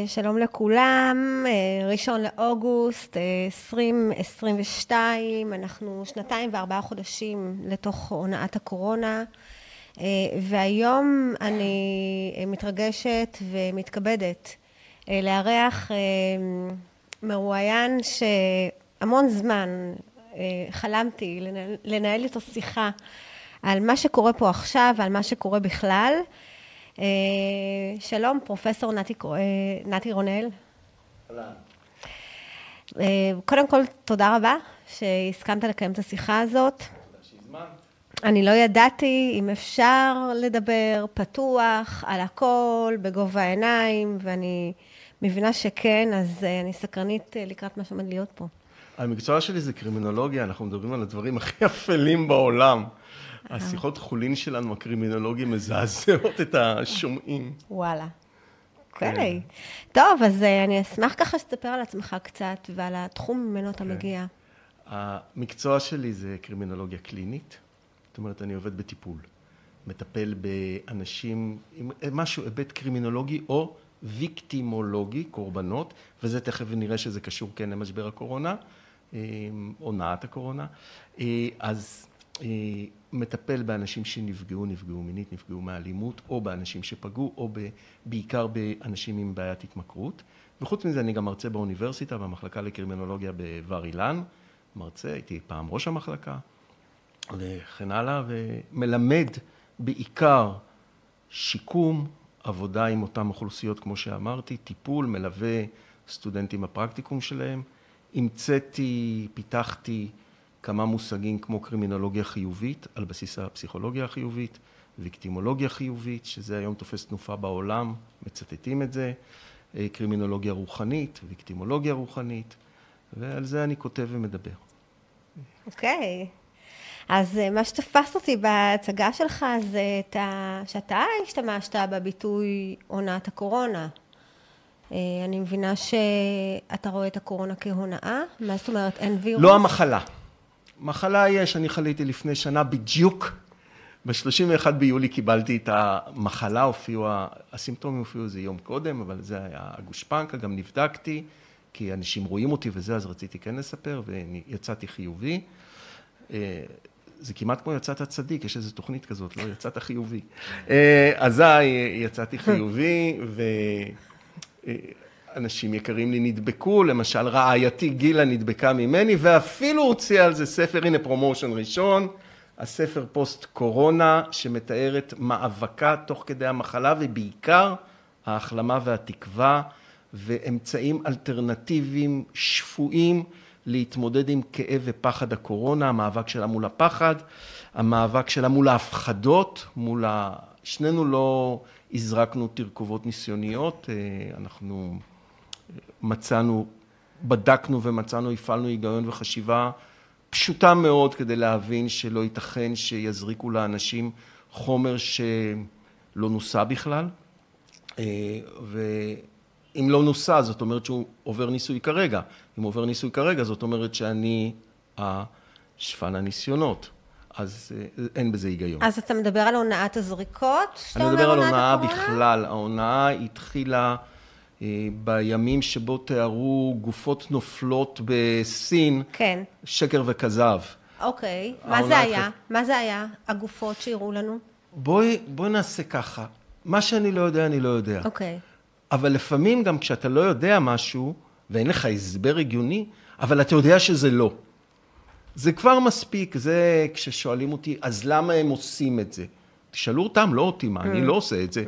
אה, שלום לכולם, אה, ראשון לאוגוסט אה, 2022, אנחנו שנתיים וארבעה חודשים לתוך הונאת הקורונה, אה, והיום אני אה, מתרגשת ומתכבדת אה, לארח אה, מרואיין שהמון זמן אה, חלמתי לנהל איתו שיחה על מה שקורה פה עכשיו ועל מה שקורה בכלל. אה, שלום, פרופסור נתי, אה, נתי רונל. אה, קודם כל, תודה רבה שהסכמת לקיים את השיחה הזאת. אני לא ידעתי אם אפשר לדבר פתוח, על הכל, בגובה העיניים, ואני מבינה שכן, אז אני סקרנית לקראת מה שעומד להיות פה. המקצוע שלי זה קרימינולוגיה, אנחנו מדברים על הדברים הכי אפלים בעולם. השיחות חולין שלנו, הקרימינולוגים, מזעזעות את השומעים. וואלה. כן. אוקיי. טוב, אז אה, אני אשמח ככה שתספר על עצמך קצת ועל התחום ממנו אתה כן. מגיע. המקצוע שלי זה קרימינולוגיה קלינית, זאת אומרת, אני עובד בטיפול. מטפל באנשים עם משהו, היבט קרימינולוגי או ויקטימולוגי, קורבנות, וזה תכף נראה שזה קשור כן למשבר הקורונה, אה, הונאת הקורונה. אה, אז אה, מטפל באנשים שנפגעו, נפגעו מינית, נפגעו מאלימות, או באנשים שפגעו, או ב, בעיקר באנשים עם בעיית התמכרות. וחוץ מזה אני גם מרצה באוניברסיטה, במחלקה לקרימינולוגיה בבר אילן. מרצה, הייתי פעם ראש המחלקה, וכן הלאה, ומלמד בעיקר שיקום, עבודה עם אותן אוכלוסיות, כמו שאמרתי, טיפול, מלווה סטודנטים בפרקטיקום שלהם. המצאתי, פיתחתי כמה מושגים כמו קרימינולוגיה חיובית, על בסיס הפסיכולוגיה החיובית, ויקטימולוגיה חיובית, שזה היום תופס תנופה בעולם, מצטטים את זה, אה, קרימינולוגיה רוחנית, ויקטימולוגיה רוחנית, ועל זה אני כותב ומדבר. אוקיי. אז אה, מה שתפס אותי בהצגה שלך זה את ה... שאתה השתמשת בביטוי הונאת הקורונה. אה, אני מבינה שאתה רואה את הקורונה כהונאה? מה זאת אומרת, אין וירוס? לא המחלה. מחלה יש, אני חליתי לפני שנה בדיוק. ב-31 ביולי קיבלתי את המחלה, הופיעו, הסימפטומים הופיעו איזה יום קודם, אבל זה היה הגושפנקה, גם נבדקתי, כי אנשים רואים אותי וזה, אז רציתי כן לספר, ויצאתי חיובי. אה, זה כמעט כמו יצאת צדיק, יש איזו תוכנית כזאת, לא? יצאת חיובי. אה, אז יצאתי חיובי, ואנשים יקרים לי נדבקו, למשל רעייתי גילה נדבקה ממני, ואפילו הוציאה על זה ספר, הנה promotion ראשון, הספר פוסט-קורונה, שמתאר את מאבקה תוך כדי המחלה, ובעיקר ההחלמה והתקווה, ואמצעים אלטרנטיביים שפויים להתמודד עם כאב ופחד הקורונה, המאבק שלה מול הפחד, המאבק שלה מול ההפחדות, מול ה... שנינו לא הזרקנו תרכובות ניסיוניות, אה, אנחנו מצאנו, בדקנו ומצאנו, הפעלנו היגיון וחשיבה פשוטה מאוד כדי להבין שלא ייתכן שיזריקו לאנשים חומר שלא נוסה בכלל. אה, ואם לא נוסה, זאת אומרת שהוא עובר ניסוי כרגע. אם עובר ניסוי כרגע, זאת אומרת שאני השפן הניסיונות. אז אה, אין בזה היגיון. אז אתה מדבר על הונאת הזריקות? אני מדבר על הונאה? בכלל. ההונאה התחילה בימים שבו תיארו גופות נופלות בסין, כן. שקר וכזב. אוקיי. מה זה. היה? מה זה היה? הגופות שהראו לנו? בואי, בואי נעשה ככה. מה שאני לא יודע, אני לא יודע. אוקיי. אבל לפעמים גם כשאתה לא יודע משהו, ואין לך הסבר הגיוני, אבל אתה יודע שזה לא. זה כבר מספיק, זה כששואלים אותי, אז למה הם עושים את זה? תשאלו אותם, לא אותי, מה, אני לא עושה את זה.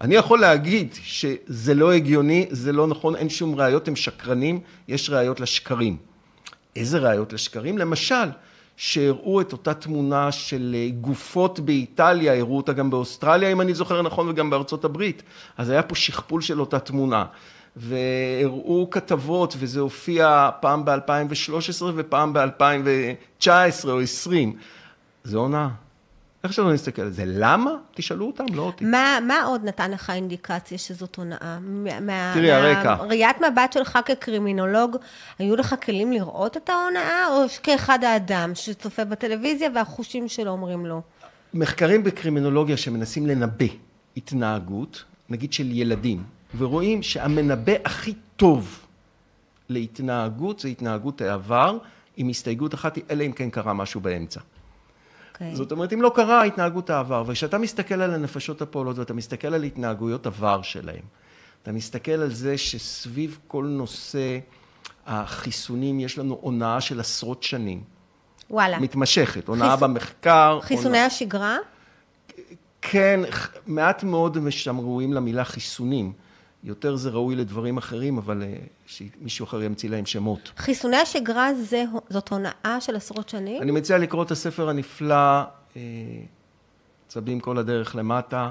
אני יכול להגיד שזה לא הגיוני, זה לא נכון, אין שום ראיות, הם שקרנים, יש ראיות לשקרים. איזה ראיות לשקרים? למשל, שהראו את אותה תמונה של אה, גופות באיטליה, הראו אותה גם באוסטרליה, אם אני זוכר נכון, וגם בארצות הברית. אז היה פה שכפול של אותה תמונה. והראו כתבות, וזה הופיע פעם ב-2013 ופעם ב-2019 או 2020. זה הונאה. איך שלא נסתכל על זה. למה? תשאלו אותם, לא אותי. מה, מה עוד נתן לך אינדיקציה שזאת הונאה? מה- תראי, הרקע. ראיית מבט שלך כקרימינולוג, היו לך כלים לראות את ההונאה, או כאחד האדם שצופה בטלוויזיה והחושים שלו אומרים לו? מחקרים בקרימינולוגיה שמנסים לנבא התנהגות, נגיד של ילדים, ורואים שהמנבא הכי טוב להתנהגות זה התנהגות העבר, עם הסתייגות אחת, אלא אם כן קרה משהו באמצע. Okay. אוקיי. זאת אומרת, אם לא קרה, התנהגות העבר. וכשאתה מסתכל על הנפשות הפועלות ואתה מסתכל על התנהגויות עבר שלהם, אתה מסתכל על זה שסביב כל נושא החיסונים יש לנו הונאה של עשרות שנים. וואלה. מתמשכת, הונאה חיס... במחקר. חיסוני הונאה... השגרה? כן, מעט מאוד שם ראויים למילה חיסונים. יותר זה ראוי לדברים אחרים, אבל אה, שמישהו אחר ימציא להם שמות. חיסוני השגרה זה, זאת הונאה של עשרות שנים? אני מציע לקרוא את הספר הנפלא, אה, צבים כל הדרך למטה,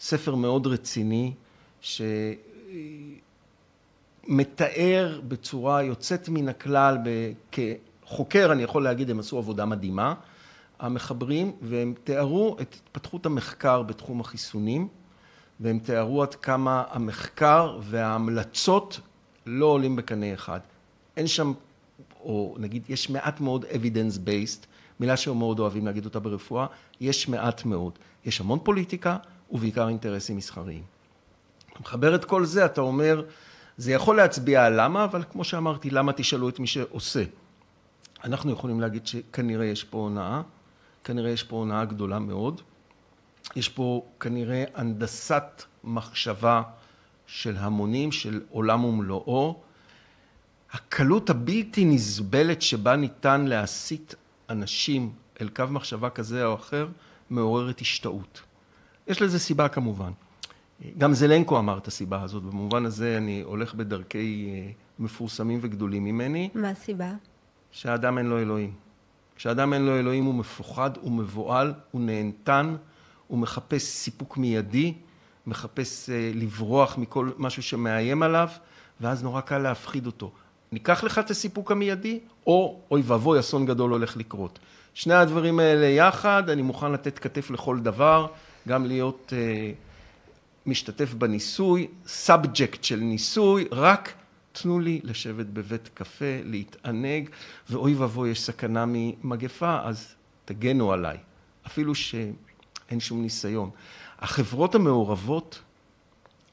ספר מאוד רציני, שמתאר בצורה יוצאת מן הכלל, כחוקר אני יכול להגיד, הם עשו עבודה מדהימה, המחברים, והם תיארו את התפתחות המחקר בתחום החיסונים. והם תיארו עד כמה המחקר וההמלצות לא עולים בקנה אחד. אין שם, או נגיד, יש מעט מאוד evidence based, מילה שהם מאוד אוהבים להגיד אותה ברפואה, יש מעט מאוד. יש המון פוליטיקה ובעיקר אינטרסים מסחריים. אתה מחבר את כל זה, אתה אומר, זה יכול להצביע על למה, אבל כמו שאמרתי, למה תשאלו את מי שעושה. אנחנו יכולים להגיד שכנראה יש פה הונאה, כנראה יש פה הונאה גדולה מאוד. יש פה כנראה הנדסת מחשבה של המונים, של עולם ומלואו. הקלות הבלתי נסבלת שבה ניתן להסיט אנשים אל קו מחשבה כזה או אחר, מעוררת השתאות. יש לזה סיבה כמובן. גם זלנקו אמר את הסיבה הזאת, במובן הזה אני הולך בדרכי אה, מפורסמים וגדולים ממני. מה הסיבה? שהאדם אין לו אלוהים. כשאדם אין לו אלוהים הוא מפוחד, הוא מבוהל, הוא נהנתן, הוא מחפש סיפוק מיידי, מחפש אה, לברוח מכל משהו שמאיים עליו, ואז נורא קל להפחיד אותו. ניקח לך את הסיפוק המיידי, או אוי ואבוי, אסון גדול הולך לקרות. שני הדברים האלה יחד, אני מוכן לתת כתף לכל דבר, גם להיות אה, משתתף בניסוי, subject של ניסוי, רק תנו לי לשבת בבית קפה, להתענג, ואוי ואבוי, יש סכנה ממגפה, אז תגנו עליי. אפילו ש... אין שום ניסיון. החברות המעורבות,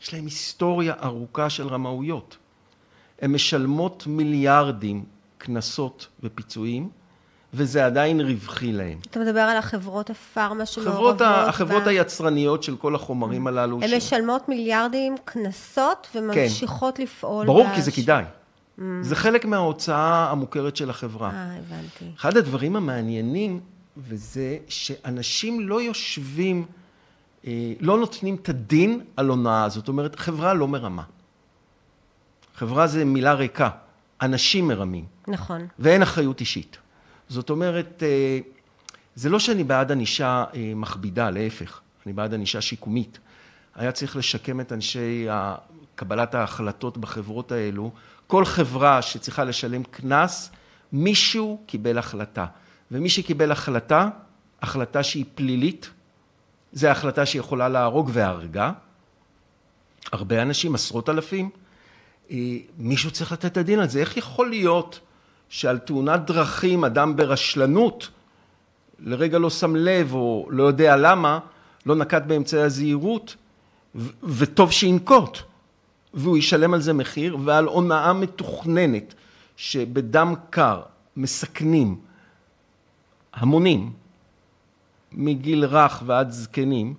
יש להן היסטוריה ארוכה של רמאויות. הן משלמות מיליארדים קנסות ופיצויים, וזה עדיין רווחי להן. אתה מדבר על החברות הפארמה שמעורבות? החברות ב... היצרניות של כל החומרים הללו. הן ש... משלמות מיליארדים קנסות וממשיכות כן. לפעול. ברור, בש... כי זה כדאי. Mm. זה חלק מההוצאה המוכרת של החברה. אה, הבנתי. אחד הדברים המעניינים וזה שאנשים לא יושבים, אה, לא נותנים את הדין על הונאה, זאת אומרת, חברה לא מרמה. חברה זה מילה ריקה, אנשים מרמים. נכון. ואין אחריות אישית. זאת אומרת, אה, זה לא שאני בעד ענישה אה, מכבידה, להפך, אני בעד ענישה שיקומית. היה צריך לשקם את אנשי קבלת ההחלטות בחברות האלו. כל חברה שצריכה לשלם קנס, מישהו קיבל החלטה. ומי שקיבל החלטה, החלטה שהיא פלילית, זו החלטה שיכולה להרוג והרגה. הרבה אנשים, עשרות אלפים, אה, מישהו צריך לתת את הדין על זה. איך יכול להיות שעל תאונת דרכים אדם ברשלנות, לרגע לא שם לב או לא יודע למה, לא נקט באמצעי הזהירות, וטוב שינקוט, והוא ישלם על זה מחיר, ועל הונאה מתוכננת, שבדם קר מסכנים המונים, מגיל רך ועד זקנים,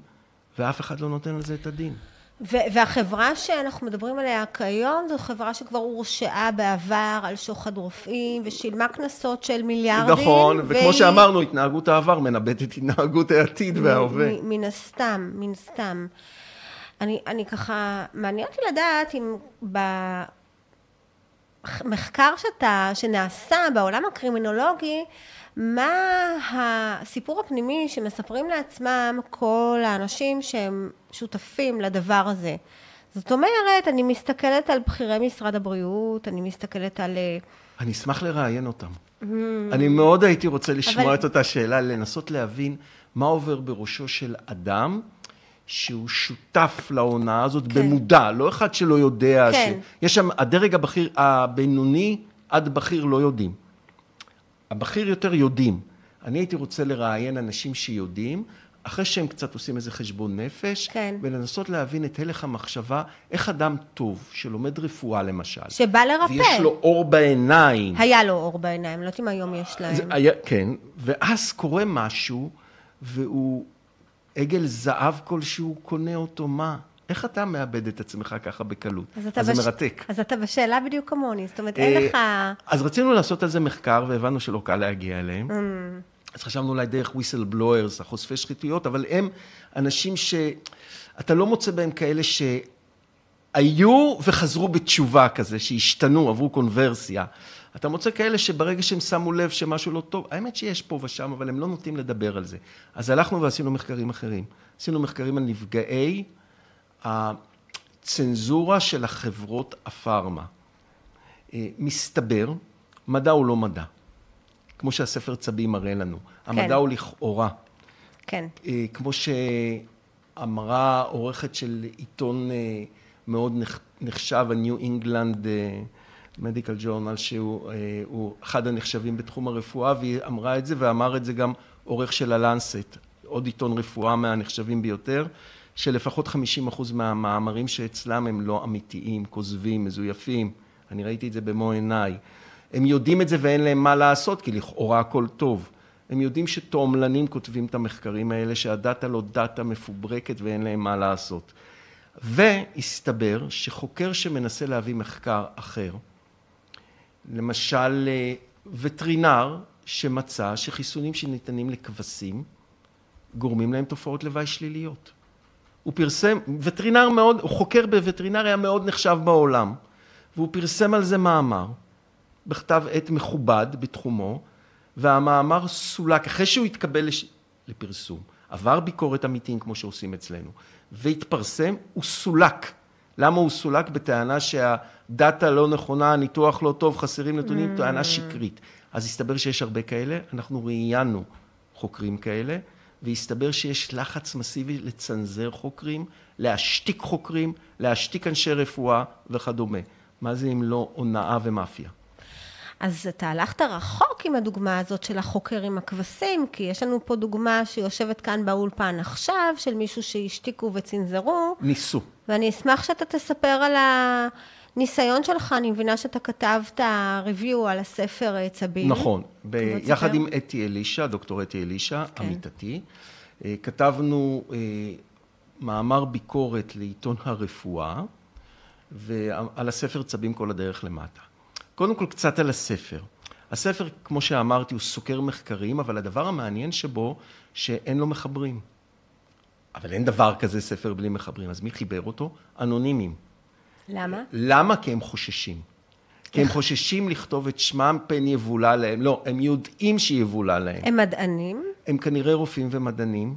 ואף אחד לא נותן על זה את הדין. והחברה שאנחנו מדברים עליה כיום זו חברה שכבר הורשעה בעבר על שוחד רופאים ושילמה קנסות של מיליארדים. נכון, וכמו והיא... שאמרנו, התנהגות העבר מנבטת התנהגות העתיד וההווה. מן הסתם, מן הסתם. אני, אני ככה, מעניין אותי לדעת אם במחקר שאתה, שנעשה בעולם הקרימינולוגי, מה הסיפור הפנימי שמספרים לעצמם כל האנשים שהם שותפים לדבר הזה. זאת אומרת, אני מסתכלת על בכירי משרד הבריאות, אני מסתכלת על... אה, אני אשמח לראיין אותם. Mm. אני מאוד הייתי רוצה לשמוע אבל... את אותה שאלה, לנסות להבין מה עובר בראשו של אדם שהוא שותף להונאה הזאת כן. במודע, לא אחד שלא יודע כן. ש... יש שם, הדרג הבכיר, הבינוני עד בכיר לא יודעים. הבכיר יותר יודעים. אני הייתי רוצה לראיין אנשים שיודעים, אחרי שהם קצת עושים איזה חשבון נפש, כן. ולנסות להבין את הלך המחשבה, איך אדם טוב, שלומד רפואה למשל, שבא לרפא. ויש לו אור בעיניים, היה לו אור בעיניים, לא יודעת אם היום יש להם. היה, כן, ואז קורה משהו, והוא עגל זהב כלשהו קונה אותו, מה? איך אתה מאבד את עצמך ככה בקלות? אז אז זה בש- מרתק. אז אתה בשאלה בדיוק כמוני, זאת אומרת, אין אה, לך... אז רצינו לעשות על זה מחקר, והבנו שלא קל להגיע אליהם. Mm. אז חשבנו אולי דרך whistleblowers, החושפי שחיתויות, אבל הם אנשים שאתה לא מוצא בהם כאלה שהיו וחזרו בתשובה כזה, שהשתנו, עברו קונברסיה. אתה מוצא כאלה שברגע שהם שמו לב שמשהו לא טוב, האמת שיש פה ושם, אבל הם לא נוטים לדבר על זה. אז הלכנו ועשינו מחקרים אחרים. עשינו מחקרים על נפגעי הצנזורה של החברות הפארמה. אה, מסתבר, מדע הוא לא מדע. כמו שהספר צבי מראה לנו. המדע הוא לכאורה. כן. אה, כמו שאמרה עורכת של עיתון אה, מאוד נח- נחשב, ה-New England Medical Journal, שהוא הוא אחד הנחשבים בתחום הרפואה, והיא אמרה את זה, ואמר את זה גם עורך של הלנסט, עוד עיתון רפואה מהנחשבים ביותר, שלפחות 50% מהמאמרים שאצלם הם לא אמיתיים, כוזבים, מזויפים. אני ראיתי את זה במו עיניי. הם יודעים את זה ואין להם מה לעשות, כי לכאורה הכל טוב. הם יודעים שתועמלנים כותבים את המחקרים האלה, שהדאטה לא דאטה מפוברקת ואין להם מה לעשות. והסתבר שחוקר שמנסה להביא מחקר אחר, למשל אה, וטרינר שמצא שחיסונים שניתנים לכבשים גורמים להם תופעות לוואי שליליות. הוא פרסם, וטרינר מאוד, הוא חוקר בווטרינריה מאוד נחשב בעולם, והוא פרסם על זה מאמר, בכתב עת מכובד בתחומו, והמאמר סולק, אחרי שהוא התקבל לש... לפרסום, עבר ביקורת עמיתים כמו שעושים אצלנו, והתפרסם, הוא סולק. למה הוא סולק? בטענה שהדאטה לא נכונה, הניתוח לא טוב, חסרים נתונים, mm. טענה שקרית. אז הסתבר שיש הרבה כאלה, אנחנו ראיינו חוקרים כאלה, והסתבר שיש לחץ מסיבי לצנזר חוקרים, להשתיק חוקרים, להשתיק אנשי רפואה וכדומה. מה זה אם לא הונאה ומאפיה? אז אתה הלכת רחוק עם הדוגמה הזאת של החוקר עם הכבשים, כי יש לנו פה דוגמה שיושבת כאן באולפן עכשיו, של מישהו שהשתיקו וצנזרו, ניסו. ואני אשמח שאתה תספר על הניסיון שלך, אני מבינה שאתה כתבת ריוויו על הספר אה, צבים. נכון, ב- תספר. יחד עם אתי אלישע, דוקטור אתי אלישע, כן. עמיתתי, אה, כתבנו אה, מאמר ביקורת לעיתון הרפואה, ועל הספר צבים כל הדרך למטה. קודם כל קצת על הספר. הספר, כמו שאמרתי, הוא סוקר מחקרים, אבל הדבר המעניין שבו, שאין לו מחברים. אבל אין דבר כזה ספר בלי מחברים, אז מי חיבר אותו? אנונימים. למה? למה? כי הם חוששים. כי הם חוששים לכתוב את שמם פן יבולע להם. לא, הם יודעים שיבולע להם. הם מדענים? הם כנראה רופאים ומדענים.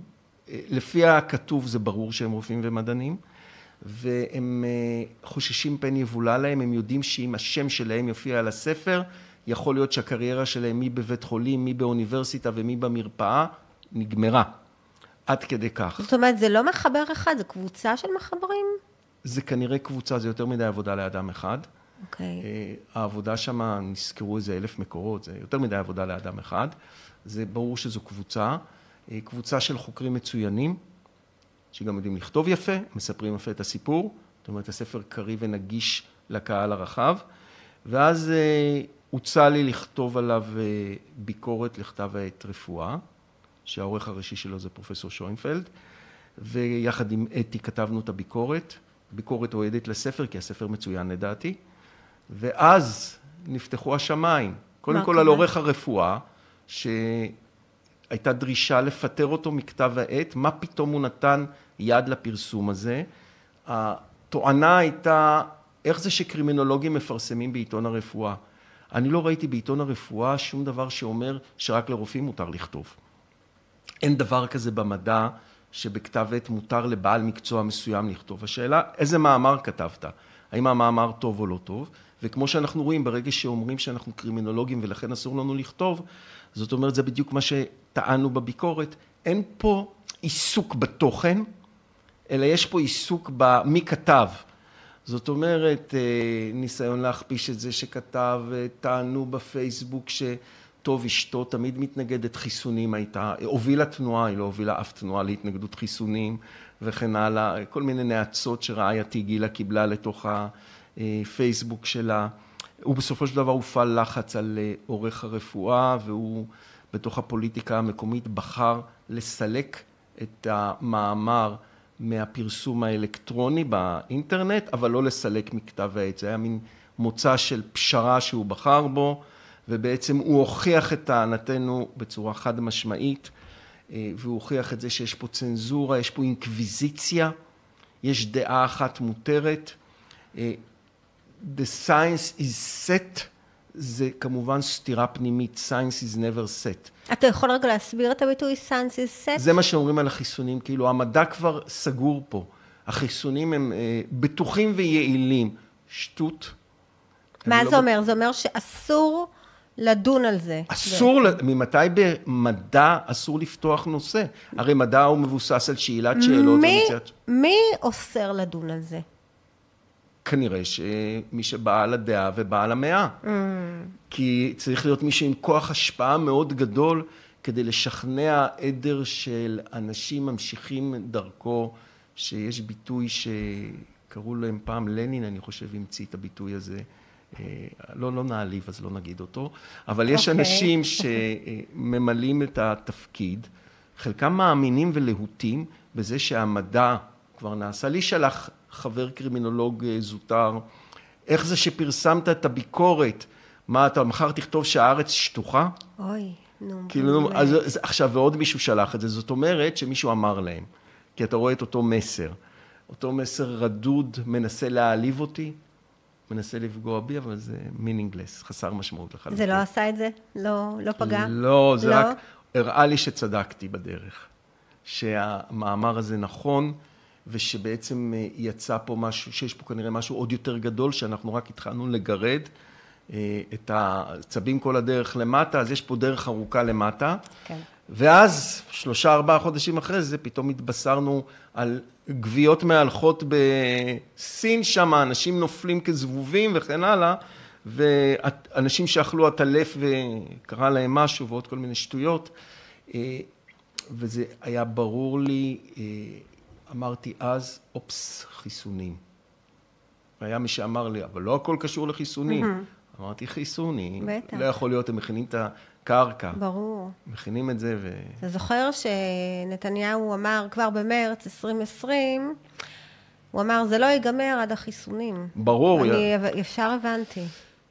אה, לפי הכתוב זה ברור שהם רופאים ומדענים. והם אה, חוששים פן יבולע להם, הם יודעים שאם השם שלהם יופיע על הספר, יכול להיות שהקריירה שלהם מי בבית חולים, מי באוניברסיטה ומי במרפאה, נגמרה. עד כדי כך. זאת אומרת, זה לא מחבר אחד, זה קבוצה של מחברים? זה כנראה קבוצה, זה יותר מדי עבודה לאדם אחד. אוקיי. אה, העבודה שם, נסקרו איזה אלף מקורות, זה יותר מדי עבודה לאדם אחד. זה ברור שזו קבוצה, אה, קבוצה של חוקרים מצוינים, שגם יודעים לכתוב יפה, מספרים יפה את הסיפור, זאת אומרת, הספר קריא ונגיש לקהל הרחב, ואז אה, הוצע לי לכתוב עליו ביקורת לכתב העת רפואה, שהעורך הראשי שלו זה פרופסור שוינפלד, ויחד עם אתי כתבנו את הביקורת, ביקורת אוהדת לספר, כי הספר מצוין לדעתי, ואז נפתחו השמיים. קודם כל? על עורך הרפואה, שהייתה דרישה לפטר אותו מכתב העת, מה פתאום הוא נתן יד לפרסום הזה. התואנה הייתה, איך זה שקרימינולוגים מפרסמים בעיתון הרפואה? אני לא ראיתי בעיתון הרפואה שום דבר שאומר שרק לרופאים מותר לכתוב. אין דבר כזה במדע שבכתב עת מותר לבעל מקצוע מסוים לכתוב. השאלה, איזה מאמר כתבת? האם המאמר טוב או לא טוב? וכמו שאנחנו רואים, ברגע שאומרים שאנחנו קרימינולוגים ולכן אסור לנו לכתוב, זאת אומרת, זה בדיוק מה שטענו בביקורת. אין פה עיסוק בתוכן, אלא יש פה עיסוק במי כתב. זאת אומרת, אה, ניסיון להכפיש את זה שכתב, אה, טענו בפייסבוק טוב אשתו תמיד מתנגדת חיסונים הייתה, הובילה תנועה, היא לא הובילה אף תנועה להתנגדות חיסונים וכן הלאה, כל מיני נאצות שרעייתי גילה קיבלה לתוך הפייסבוק שלה. הוא בסופו של דבר הופעל לחץ על אה, עורך הרפואה והוא בתוך הפוליטיקה המקומית בחר לסלק את המאמר מהפרסום האלקטרוני באינטרנט, אבל לא לסלק מכתב העת. זה היה מין מוצא של פשרה שהוא בחר בו, ובעצם הוא הוכיח את טענתנו בצורה חד משמעית, אה, והוא הוכיח את זה שיש פה צנזורה, יש פה אינקוויזיציה, יש דעה אחת מותרת. אה, The science is set זה כמובן סתירה פנימית, science is never set. אתה יכול רגע להסביר את הביטוי science is set? זה מה שאומרים על החיסונים, כאילו המדע כבר סגור פה. החיסונים הם אה, בטוחים ויעילים. שטות. מה לא זה אומר? זה אומר שאסור לדון על זה. אסור, ל... ממתי במדע אסור לפתוח נושא? הרי מדע הוא מבוסס על שאלת שאלות. מי, ומציאת... מי אוסר לדון על זה? כנראה שמי שבעל הדעה ובעל המאה. Mm. כי צריך להיות מישהו עם כוח השפעה מאוד גדול כדי לשכנע עדר של אנשים ממשיכים דרכו, שיש ביטוי שקראו להם פעם לנין, אני חושב, המציא את הביטוי הזה. אה, לא, לא נעליב, אז לא נגיד אותו, אבל יש okay. אוקיי. אנשים שממלאים את התפקיד, חלקם מאמינים ולהוטים בזה שהמדע כבר נעשה. לי שלח חבר קרימינולוג אה, זוטר, איך זה שפרסמת את הביקורת? מה, אתה מחר תכתוב שהארץ שטוחה? אוי, נו. כאילו, אז, עכשיו, ועוד מישהו שלח את זה, זאת אומרת שמישהו אמר להם, כי אתה רואה את אותו מסר. אותו מסר רדוד, מנסה להעליב אותי, מנסה לפגוע בי, אבל זה מינינגלס, חסר משמעות לחלוטין. זה לא עשה את זה? לא, לא פגע? לא, זה לא? רק הראה לי שצדקתי בדרך. שהמאמר הזה נכון, ושבעצם אה, יצא פה משהו, שיש פה כנראה משהו עוד יותר גדול, שאנחנו רק התחלנו לגרד אה, את הצבים כל הדרך למטה, אז יש פה דרך ארוכה למטה. כן. ואז, שלושה, ארבעה חודשים אחרי זה, פתאום התבשרנו על גוויות מהלכות בסין שם, אנשים נופלים כזבובים וכן הלאה, ואנשים שאכלו עטלף וקרה להם משהו ועוד כל מיני שטויות. אה, וזה היה ברור לי אמרתי אז, אופס, חיסונים. והיה מי שאמר לי, אבל לא הכל קשור לחיסונים. Mm-hmm. אמרתי, חיסונים. בטח. לא יכול להיות, הם מכינים את הקרקע. ברור. מכינים את זה ו... אתה זוכר שנתניהו אמר כבר במרץ 2020, הוא אמר, זה לא ייגמר עד החיסונים. ברור. אני ישר הבנתי.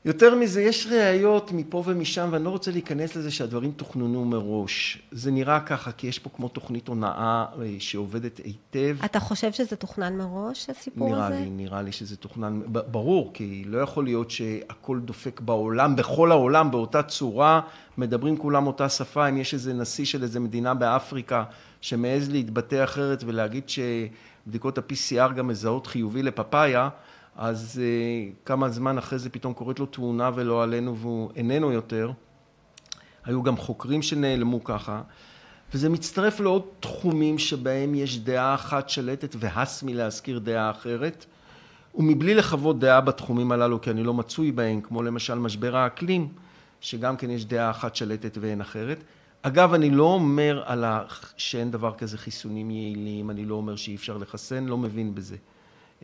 יותר מזה, יש ראיות מפה ומשם, ואני לא רוצה להיכנס לזה שהדברים תוכננו מראש. זה נראה ככה, כי יש פה כמו תוכנית הונאה אה, שעובדת היטב. אתה חושב שזה תוכנן מראש, הסיפור נראה הזה? נראה לי, נראה לי שזה תוכנן, ברור, כי לא יכול להיות שהכל דופק בעולם, בכל העולם, באותה צורה, מדברים כולם אותה שפה, אם יש איזה נשיא של איזה מדינה באפריקה שמעז להתבטא אחרת ולהגיד שבדיקות ה-PCR גם מזהות חיובי לפפאיה, אז uh, כמה זמן אחרי זה פתאום קורית לו תאונה ולא עלינו והוא איננו יותר. היו גם חוקרים שנעלמו ככה, וזה מצטרף לעוד תחומים שבהם יש דעה אחת שלטת והס מלהזכיר דעה אחרת, ומבלי לחוות דעה בתחומים הללו, כי אני לא מצוי בהם, כמו למשל משבר האקלים, שגם כן יש דעה אחת שלטת ואין אחרת. אגב, אני לא אומר על ה... שאין דבר כזה חיסונים יעילים, אני לא אומר שאי אפשר לחסן, לא מבין בזה.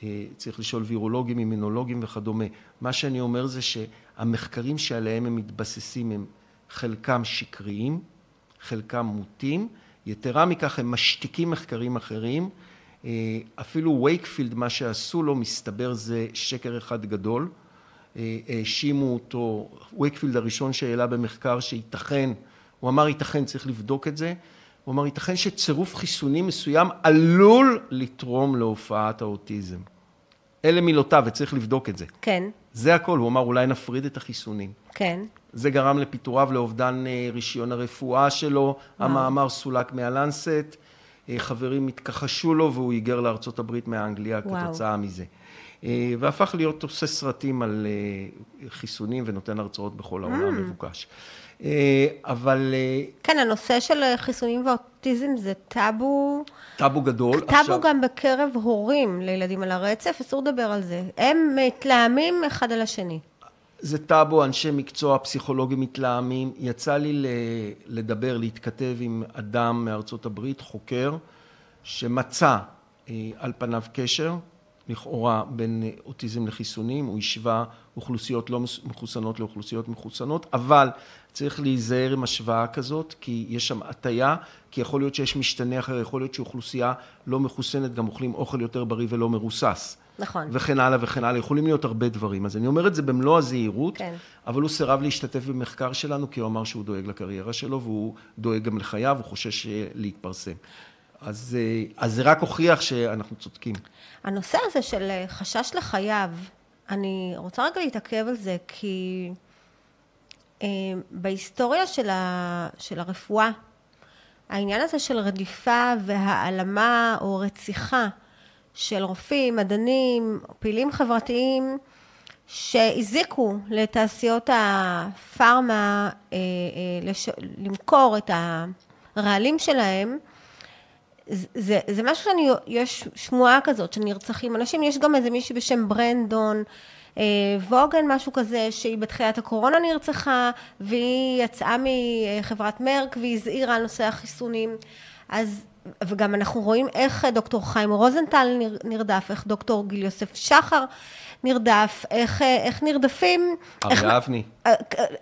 אה, צריך לשאול וירולוגים, אימונולוגים וכדומה. מה שאני אומר זה שהמחקרים שעליהם הם מתבססים הם חלקם שקריים, חלקם מוטים, יתרה מכך הם משתיקים מחקרים אחרים, אה, אפילו וייקפילד מה שעשו לו מסתבר זה שקר אחד גדול, אה, האשימו אותו, וייקפילד הראשון שהעלה במחקר שייתכן, הוא אמר ייתכן צריך לבדוק את זה, הוא אמר, ייתכן שצירוף חיסוני מסוים עלול לתרום להופעת האוטיזם. אלה מילותיו, וצריך לבדוק את זה. כן. זה הכל, הוא אמר, אולי נפריד את החיסונים. כן. זה גרם לפיטוריו, לאובדן אה, רישיון הרפואה שלו, וואו. המאמר סולק מהלנסט, אה, חברים התכחשו לו והוא היגר לארצות הברית מאנגליה וואו. כתוצאה מזה. אה, והפך להיות עושה סרטים על חיסונים ונותן הרצאות בכל העולם mm. מבוקש. אה, אבל... אה, כן, הנושא של חיסונים ואוטיזם זה טאבו... טאבו גדול. טאבו עכשיו... גם בקרב הורים לילדים על הרצף, אסור לדבר על זה. הם מתלהמים אחד על השני. זה טאבו, אנשי מקצוע, פסיכולוגים מתלהמים. יצא לי לדבר, להתכתב עם אדם מארצות הברית, חוקר, שמצא אה, על פניו קשר, לכאורה, בין אוטיזם לחיסונים. הוא השווה אוכלוסיות לא מחוסנות לאוכלוסיות מחוסנות, אבל צריך להיזהר עם השוואה כזאת, כי יש שם הטיה, כי יכול להיות שיש משתנה אחר, יכול להיות שאוכלוסייה לא מחוסנת גם אוכלים אוכל יותר בריא ולא מרוסס. נכון. וכן הלאה וכן הלאה, יכולים להיות הרבה דברים. אז אני אומר את זה במלוא הזהירות, כן. אבל הוא סירב להשתתף במחקר שלנו, כי הוא אמר שהוא דואג לקריירה שלו, והוא דואג גם לחייו, הוא חושש להתפרסם. אז, אה, אז זה רק הוכיח שאנחנו צודקים. הנושא הזה של חשש לחייו, אני רוצה רגע להתעכב על זה, כי אה, בהיסטוריה של, ה, של הרפואה, העניין הזה של רדיפה והעלמה או רציחה של רופאים, מדענים, פעילים חברתיים שהזיקו לתעשיות הפארמה אה, אה, לש... למכור את הרעלים שלהם, זה, זה משהו שאני, יש שמועה כזאת של נרצחים. אנשים, יש גם איזה מישהי בשם ברנדון אה, ווגן, משהו כזה, שהיא בתחילת הקורונה נרצחה, והיא יצאה מחברת מרק והזהירה על נושא החיסונים. אז וגם אנחנו רואים איך דוקטור חיים רוזנטל נרדף, איך דוקטור גיל יוסף שחר נרדף, איך, איך נרדפים. אריה אבני. אה,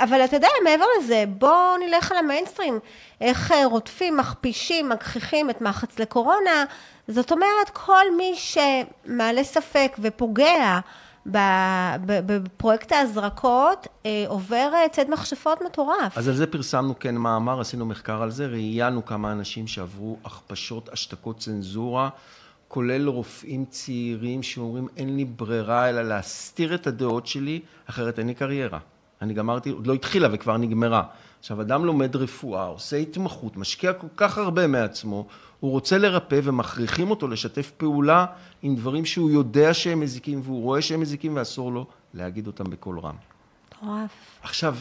אבל אתה יודע, מעבר לזה, בואו נלך על המיינסטרים. איך אה, רודפים, מכפישים, מגחיכים את מחץ לקורונה. זאת אומרת, כל מי שמעלה ספק ופוגע בפרויקט ההזרקות אה, עובר אה, ציד מכשפות מטורף. אז על זה פרסמנו כן מאמר, עשינו מחקר על זה, ראיינו כמה אנשים שעברו הכפשות, השתקות צנזורה, כולל רופאים צעירים שאומרים אין לי ברירה אלא להסתיר את הדעות שלי, אחרת אין לי קריירה. אני גמרתי, עוד לא התחילה וכבר נגמרה. עכשיו, אדם לומד רפואה, עושה התמחות, משקיע כל כך הרבה מעצמו, הוא רוצה לרפא ומכריחים אותו לשתף פעולה עם דברים שהוא יודע שהם מזיקים והוא רואה שהם מזיקים ואסור לו להגיד אותם בקול רם. מטורף. עכשיו,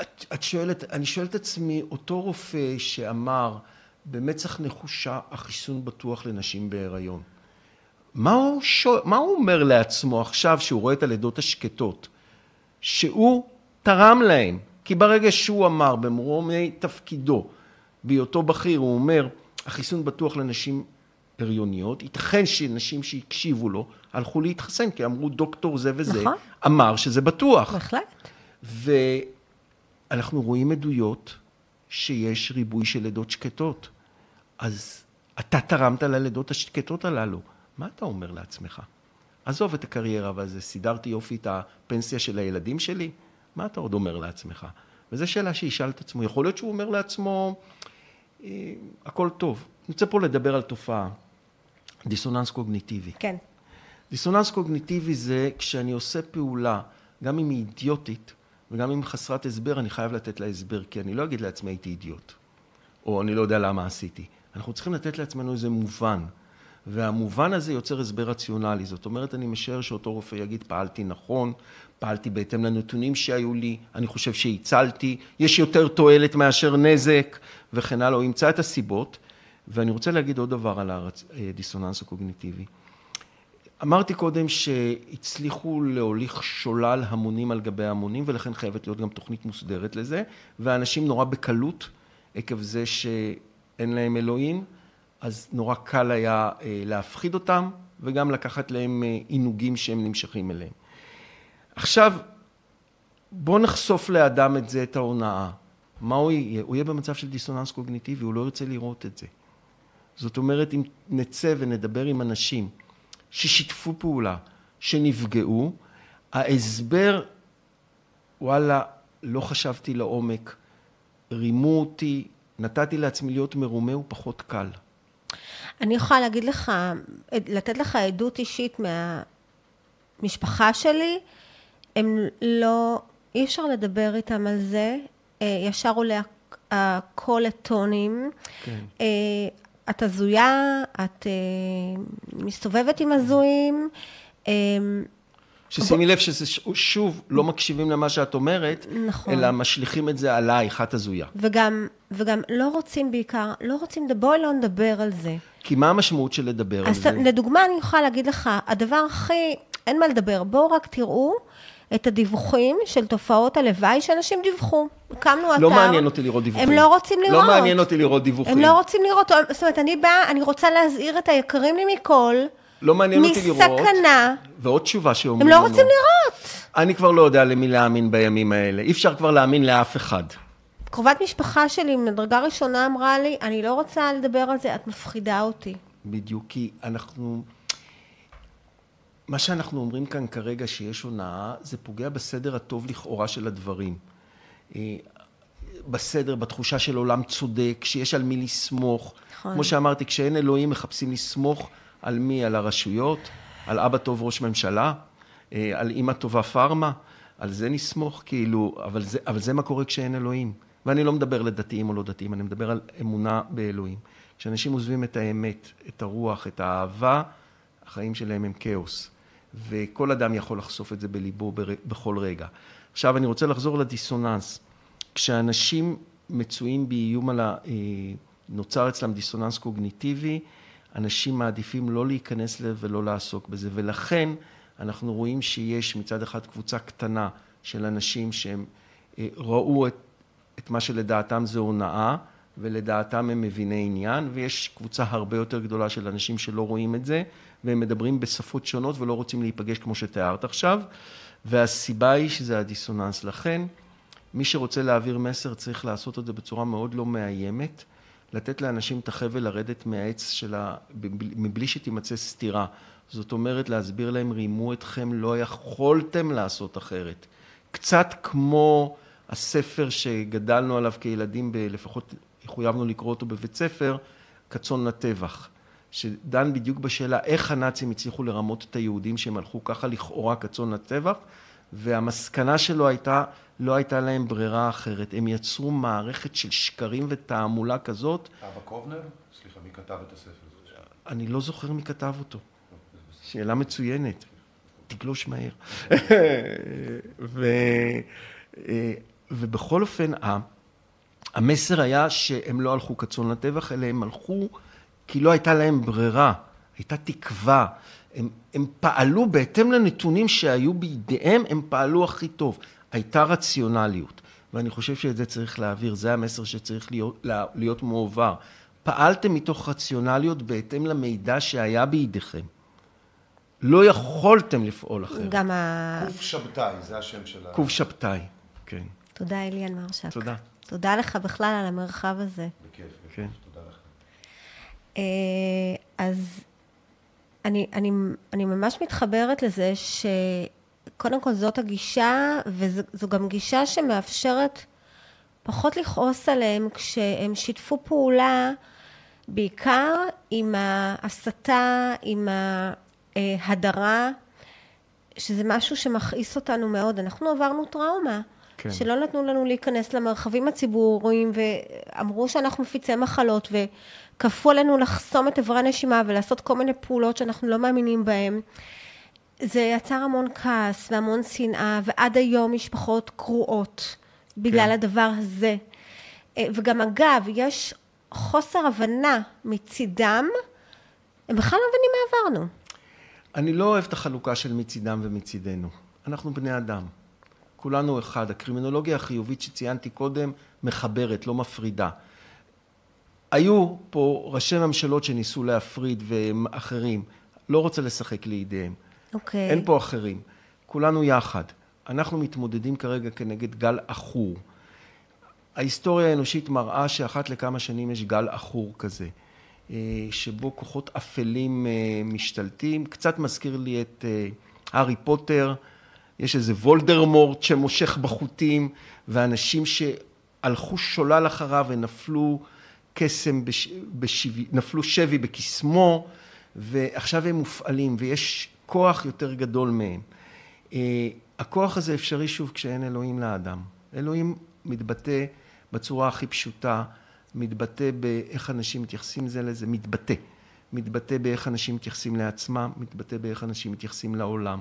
את, את שואלת, אני שואל את עצמי, אותו רופא שאמר במצח נחושה החיסון בטוח לנשים בהיריון, מה הוא, שואל, מה הוא אומר לעצמו עכשיו שהוא רואה את הלידות השקטות? שהוא תרם להם, כי ברגע שהוא אמר במרומי תפקידו בהיותו בכיר, הוא אומר, החיסון בטוח לנשים הריוניות, ייתכן שנשים שהקשיבו לו הלכו להתחסן, כי אמרו דוקטור זה וזה, נכון. אמר שזה בטוח. בהחלט. ואנחנו רואים עדויות שיש ריבוי של לידות שקטות. אז אתה תרמת ללידות השקטות הללו, מה אתה אומר לעצמך? עזוב את הקריירה וזה, סידרתי יופי את הפנסיה של הילדים שלי, מה אתה עוד אומר לעצמך? וזו שאלה שישאל את עצמו. יכול להיות שהוא אומר לעצמו, אה, הכל טוב. אני רוצה פה לדבר על תופעה, דיסוננס קוגניטיבי. כן. דיסוננס קוגניטיבי זה כשאני עושה פעולה, גם אם היא אידיוטית וגם אם חסרת הסבר, אני חייב לתת לה הסבר, כי אני לא אגיד לעצמי הייתי אידיוט, או אני לא יודע למה עשיתי. אנחנו צריכים לתת לעצמנו איזה מובן, והמובן הזה יוצר הסבר רציונלי. זאת אומרת, אני משער שאותו רופא יגיד, פעלתי נכון, פעלתי בהתאם לנתונים שהיו לי, אני חושב שהצלתי, יש יותר תועלת מאשר נזק וכן הלאה, הוא ימצא את הסיבות. ואני רוצה להגיד עוד דבר על הדיסוננס הקוגניטיבי. אמרתי קודם שהצליחו להוליך שולל המונים על גבי המונים ולכן חייבת להיות גם תוכנית מוסדרת לזה ואנשים נורא בקלות עקב זה שאין להם אלוהים אז נורא קל היה אה, להפחיד אותם וגם לקחת להם אה, עינוגים שהם נמשכים אליהם. עכשיו, בוא נחשוף לאדם את זה, את ההונאה. מה הוא יהיה? הוא יהיה במצב של דיסוננס קוגניטיבי, הוא לא ירצה לראות את זה. זאת אומרת, אם נצא ונדבר עם אנשים ששיתפו פעולה, שנפגעו, ההסבר, וואלה, לא חשבתי לעומק, רימו אותי, נתתי לעצמי להיות מרומה, הוא פחות קל. אני יכולה להגיד לך, לתת לך עדות אישית מהמשפחה שלי, הם לא, אי אפשר לדבר איתם על זה, אה, ישר עולה הקול לטונים. כן. אה, את הזויה, את אה, מסתובבת עם הזויים. ששימי לב שזה שוב לא מקשיבים למה שאת אומרת, נכון. אלא משליכים את זה עלייך, את הזויה. וגם, וגם לא רוצים בעיקר, לא רוצים, בואי לא נדבר על זה. כי מה המשמעות של לדבר על זה? לדוגמה, אני יכולה להגיד לך, הדבר הכי, אין מה לדבר, בואו רק תראו את הדיווחים של תופעות הלוואי שאנשים דיווחו. הקמנו אתר. לא מעניין אותי לראות דיווחים. הם לא רוצים לראות. לא מעניין אותי לראות דיווחים. הם לא רוצים לראות. זאת אומרת, אני באה, אני רוצה להזהיר את היקרים לי מכל. לא מעניין אותי לראות. מסכנה. ועוד תשובה שאומרים הם לנו. לא רוצים לראות. אני כבר לא יודע למי להאמין בימים האלה. אי אפשר כבר להאמין לאף אחד. קרובת משפחה שלי מדרגה ראשונה אמרה לי, אני לא רוצה לדבר על זה, את מפחידה אותי. בדיוק, כי אנחנו... מה שאנחנו אומרים כאן כרגע שיש הונאה, זה פוגע בסדר הטוב לכאורה של הדברים. אה, בסדר, בתחושה של עולם צודק, שיש על מי לסמוך. נכון. כמו שאמרתי, כשאין אלוהים מחפשים לסמוך על מי? על הרשויות? על אבא טוב ראש ממשלה? אה, על אימא טובה פארמה? על זה נסמוך, כאילו, אבל זה, אבל זה מה קורה כשאין אלוהים. ואני לא מדבר לדתיים או לא דתיים, אני מדבר על אמונה באלוהים. כשאנשים עוזבים את האמת, את הרוח, את האהבה, החיים שלהם הם כאוס. וכל אדם יכול לחשוף את זה בליבו בכל רגע. עכשיו, אני רוצה לחזור לדיסוננס. כשאנשים מצויים באיום על ה... אה, נוצר אצלם דיסוננס קוגניטיבי, אנשים מעדיפים לא להיכנס לזה ולא לעסוק בזה. ולכן אנחנו רואים שיש מצד אחד קבוצה קטנה של אנשים שהם אה, ראו את, את מה שלדעתם זה הונאה, ולדעתם הם מביני עניין, ויש קבוצה הרבה יותר גדולה של אנשים שלא רואים את זה, והם מדברים בשפות שונות ולא רוצים להיפגש כמו שתיארת עכשיו, והסיבה היא שזה הדיסוננס. לכן, מי שרוצה להעביר מסר צריך לעשות את זה בצורה מאוד לא מאיימת, לתת לאנשים את החבל לרדת מהעץ שלה מבלי שתימצא סתירה. זאת אומרת, להסביר להם, רימו אתכם, לא יכולתם לעשות אחרת. קצת כמו הספר שגדלנו עליו כילדים, לפחות חויבנו לקרוא אותו בבית ספר, כצאן לטבח, שדן בדיוק בשאלה איך הנאצים הצליחו לרמות את היהודים שהם הלכו ככה לכאורה כצאן לטבח, והמסקנה שלו הייתה, לא הייתה להם ברירה אחרת. הם יצרו מערכת של שקרים ותעמולה כזאת, אבא קובנר? סליחה, מי כתב את הספר הזה? אני לא זוכר מי כתב אותו. שאלה מצוינת. תגלוש מהר. ו, אה, ובכל אופן, המסר היה שהם לא הלכו כצאן לטבח, אלא הם הלכו כי לא הייתה להם ברירה, הייתה תקווה. הם, הם פעלו בהתאם לנתונים שהיו בידיהם, הם פעלו הכי טוב. הייתה רציונליות, ואני חושב שאת זה צריך להעביר, זה המסר שצריך להיות, להיות מועבר. פעלתם מתוך רציונליות בהתאם למידע שהיה בידיכם. לא יכולתם לפעול אחרת. גם ה... קוף שבתאי, זה השם של ה... קוב שבתאי, כן. תודה, אליאן מרשק. תודה. תודה לך בכלל על המרחב הזה. בכיף, בכיף, כן. אה, אז אני, אני, אני ממש מתחברת לזה שקודם כל זאת הגישה, וזו גם גישה שמאפשרת פחות לכעוס עליהם כשהם שיתפו פעולה בעיקר עם ההסתה, עם ההדרה, שזה משהו שמכעיס אותנו מאוד. אנחנו עברנו טראומה. כן. שלא נתנו לנו להיכנס למרחבים הציבוריים ואמרו שאנחנו מפיצי מחלות וכפו עלינו לחסום את איברי הנשימה ולעשות כל מיני פעולות שאנחנו לא מאמינים בהן. זה יצר המון כעס והמון שנאה ועד היום משפחות קרועות בגלל כן. הדבר הזה. אה, וגם אגב, יש חוסר הבנה מצידם, הם בכלל לא מבינים מה עברנו. אני לא אוהב את החלוקה של מצידם ומצידנו. אנחנו בני אדם. כולנו אחד. הקרימינולוגיה החיובית שציינתי קודם מחברת, לא מפרידה. היו פה ראשי ממשלות שניסו להפריד והם אחרים. לא רוצה לשחק לידיהם. אוקיי. אין פה אחרים. כולנו יחד. אנחנו מתמודדים כרגע כנגד גל עכור. ההיסטוריה האנושית מראה שאחת לכמה שנים יש גל עכור כזה, אה, שבו כוחות אפלים אה, משתלטים. קצת מזכיר לי את אה, הארי פוטר, יש איזה וולדרמורט שמושך בחוטים, ואנשים שהלכו שולל אחריו ונפלו קסם, בש... בשבי... נפלו שבי בקסמו, ועכשיו הם מופעלים, ויש כוח יותר גדול מהם. אה, הכוח הזה אפשרי שוב כשאין אלוהים לאדם. אלוהים מתבטא בצורה הכי פשוטה, מתבטא באיך אנשים מתייחסים זה לזה, מתבטא. מתבטא באיך אנשים מתייחסים לעצמם, מתבטא באיך אנשים מתייחסים לעולם.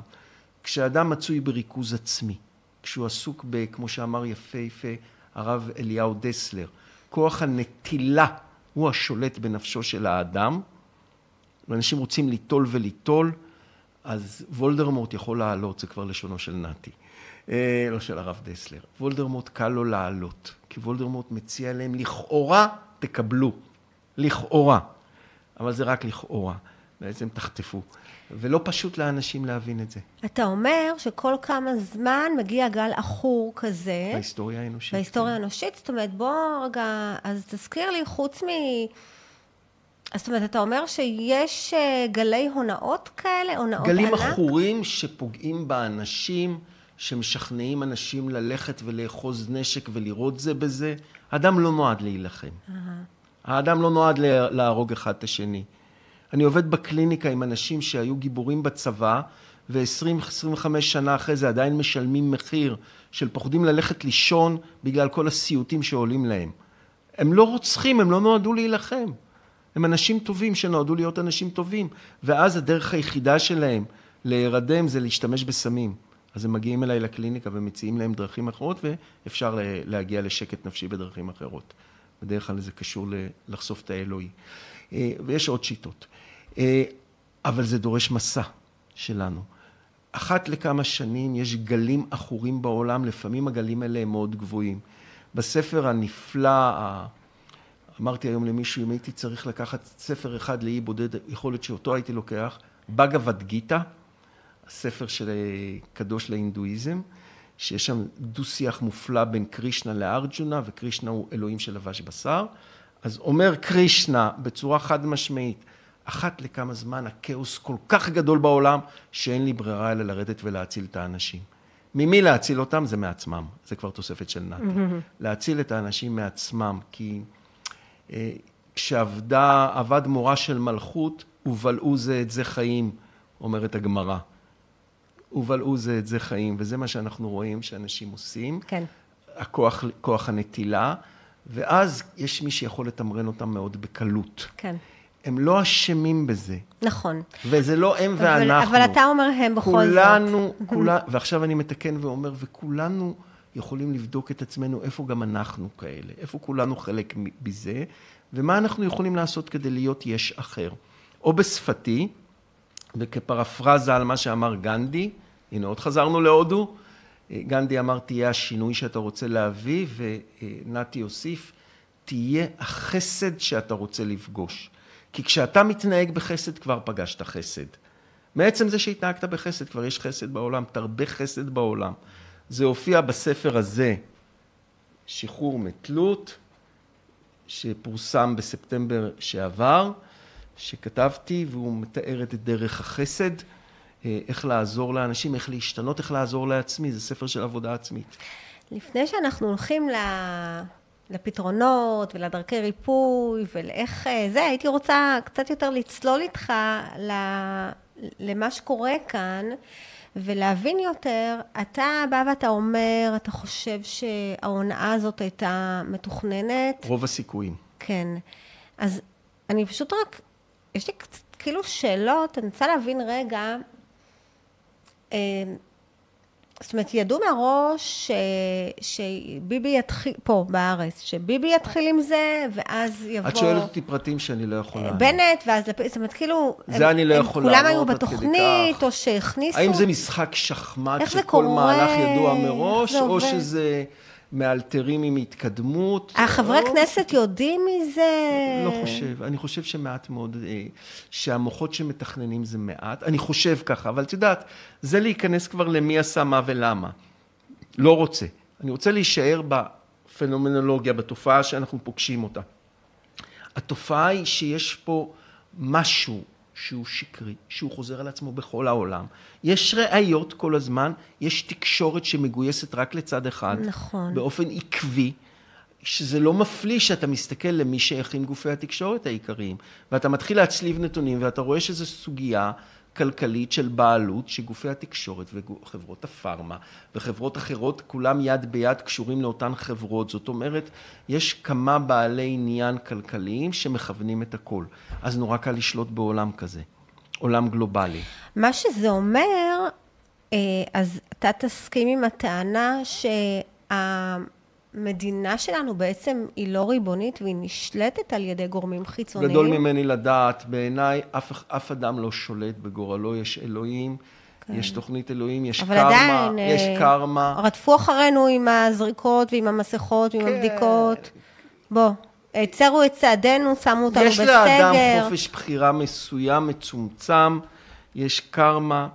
כשאדם מצוי בריכוז עצמי, כשהוא עסוק ב, כמו שאמר יפהפה הרב אליהו דסלר, כוח הנטילה הוא השולט בנפשו של האדם, ואנשים רוצים ליטול וליטול, אז וולדרמורט יכול לעלות, זה כבר לשונו של נתי. אה, לא של הרב דסלר. וולדרמוט קל לו לעלות, כי וולדרמוט מציע להם לכאורה תקבלו. לכאורה. אבל זה רק לכאורה. בעצם תחטפו. ולא פשוט לאנשים להבין את זה. אתה אומר שכל כמה זמן מגיע גל עכור כזה. בהיסטוריה האנושית. בהיסטוריה האנושית, זאת אומרת, בוא רגע, אז תזכיר לי, חוץ מ... זאת אומרת, אתה אומר שיש אה, גלי הונאות כאלה, הונאות גלים ענק? עכורים שפוגעים באנשים, שמשכנעים אנשים ללכת ולאחוז נשק ולראות זה בזה. האדם לא נועד להילחם. האדם לא נועד לה- להרוג אחד את השני. אני עובד בקליניקה עם אנשים שהיו גיבורים בצבא, ו-20-25 שנה אחרי זה עדיין משלמים מחיר של פוחדים ללכת לישון בגלל כל הסיוטים שעולים להם. הם לא רוצחים, הם לא נועדו להילחם. הם אנשים טובים שנועדו להיות אנשים טובים, ואז הדרך היחידה שלהם להירדם זה להשתמש בסמים. אז הם מגיעים אליי לקליניקה ומציעים להם דרכים אחרות, ואפשר להגיע לשקט נפשי בדרכים אחרות. בדרך כלל זה קשור לחשוף את האלוהי. אה, ויש עוד שיטות. אה, אבל זה דורש מסע שלנו. אחת לכמה שנים יש גלים עכורים בעולם, לפעמים הגלים האלה הם מאוד גבוהים. בספר הנפלא, אמרתי היום למישהו, אם הייתי צריך לקחת ספר אחד לאי בודד, יכול להיות שאותו הייתי לוקח, בגבד גיתא, הספר של אה, קדוש להינדואיזם, שיש שם דו-שיח מופלא בין קרישנה לארג'ונה, וקרישנה הוא אלוהים שלבש בשר. אז אומר קרישנה בצורה חד משמעית, אחת לכמה זמן הכאוס כל כך גדול בעולם, שאין לי ברירה אלא לרדת ולהציל את האנשים. ממי להציל אותם? זה מעצמם. זה כבר תוספת של נתי. להציל את האנשים מעצמם, כי אה, כשעבדה, עבד מורה של מלכות, ובלעו זה את זה חיים, אומרת הגמרא. ובלעו זה את זה חיים, וזה מה שאנחנו רואים שאנשים עושים. כן. הכוח, כוח הנטילה, ואז יש מי שיכול לתמרן אותם מאוד בקלות. כן. הם לא אשמים בזה, נכון. וזה לא הם אבל, ואנחנו. אבל אתה אומר הם בכל זאת. כולנו, כולה, ועכשיו אני מתקן ואומר, וכולנו יכולים לבדוק את עצמנו איפה גם אנחנו כאלה, איפה כולנו חלק מזה, ומה אנחנו יכולים לעשות כדי להיות יש אחר. או בשפתי, וכפרפרזה על מה שאמר גנדי, הנה עוד חזרנו להודו, גנדי אמר תהיה השינוי שאתה רוצה להביא, ונתי הוסיף, תהיה החסד שאתה רוצה לפגוש. כי כשאתה מתנהג בחסד כבר פגשת חסד. מעצם זה שהתנהגת בחסד, כבר יש חסד בעולם, תרבה חסד בעולם. זה הופיע בספר הזה, שחרור מתלות, שפורסם בספטמבר שעבר, שכתבתי, והוא מתאר את דרך החסד, אה, איך לעזור לאנשים, איך להשתנות, איך לעזור לעצמי, זה ספר של עבודה עצמית. לפני שאנחנו הולכים ל... לפתרונות ולדרכי ריפוי ולאיך אה, זה, הייתי רוצה קצת יותר לצלול איתך. למה שקורה כאן ולהבין יותר. אתה בא ואתה אומר, אתה חושב שההונאה הזאת הייתה מתוכננת? רוב הסיכויים. כן. אז אני פשוט רק, יש לי קצת כאילו שאלות, אני רוצה להבין רגע, אה, זאת אומרת, ידעו מראש ש, שביבי יתחיל, פה בארץ, שביבי יתחיל עם זה, ואז יבוא... את שואלת אותי פרטים שאני לא יכול לענות. בנט, ואז לפיד, זאת אומרת, כאילו... זה אני לא יכול כולם היו לענות עד כדי בתוכנית, כך. או שהכניסו... האם זה משחק שחמט שכל? מהלך ידוע מראש, או? שזה מאלתרים עם התקדמות? החברי או- כנסת יודעים מזה? לא חושב. אני חושב שמעט מאוד, אה, שהמוחות שמתכננים זה מעט. אני חושב ככה, אבל את יודעת, זה להיכנס כבר למי עשה מה ולמה. לא רוצה. אני רוצה להישאר בפנומנולוגיה, בתופעה שאנחנו פוגשים אותה. התופעה היא שיש פה משהו שהוא שקרי, שהוא חוזר על עצמו בכל העולם. יש ראיות כל הזמן, יש תקשורת שמגויסת רק לצד אחד. נכון. באופן עקבי. שזה לא מפליא שאתה מסתכל למי שייכים גופי התקשורת העיקריים, ואתה מתחיל להצליב נתונים, ואתה רואה שזו סוגיה כלכלית של בעלות, שגופי התקשורת וחברות הפארמה וחברות אחרות, כולם יד ביד קשורים לאותן חברות. זאת אומרת, יש כמה בעלי עניין כלכליים שמכוונים את הכל. אז נורא קל לשלוט בעולם כזה, עולם גלובלי. מה שזה אומר, אה, אז אתה תסכים עם הטענה שהמדינה שלנו בעצם היא לא ריבונית והיא נשלטת על ידי גורמים חיצוניים. גדול ממני לדעת, בעיניי אף, אף אדם לא שולט בגורלו, יש אלוהים, יש תוכנית אלוהים, יש אבל קרמה, עדיין, יש אה, קרמה. רדפו אחרינו עם הזריקות ועם המסכות ועם כן. הבדיקות. בוא, הצרו את צעדינו, שמו אותנו יש בסגר. לאדם חופש בחירה מסוים, מצומצם, יש קרמה.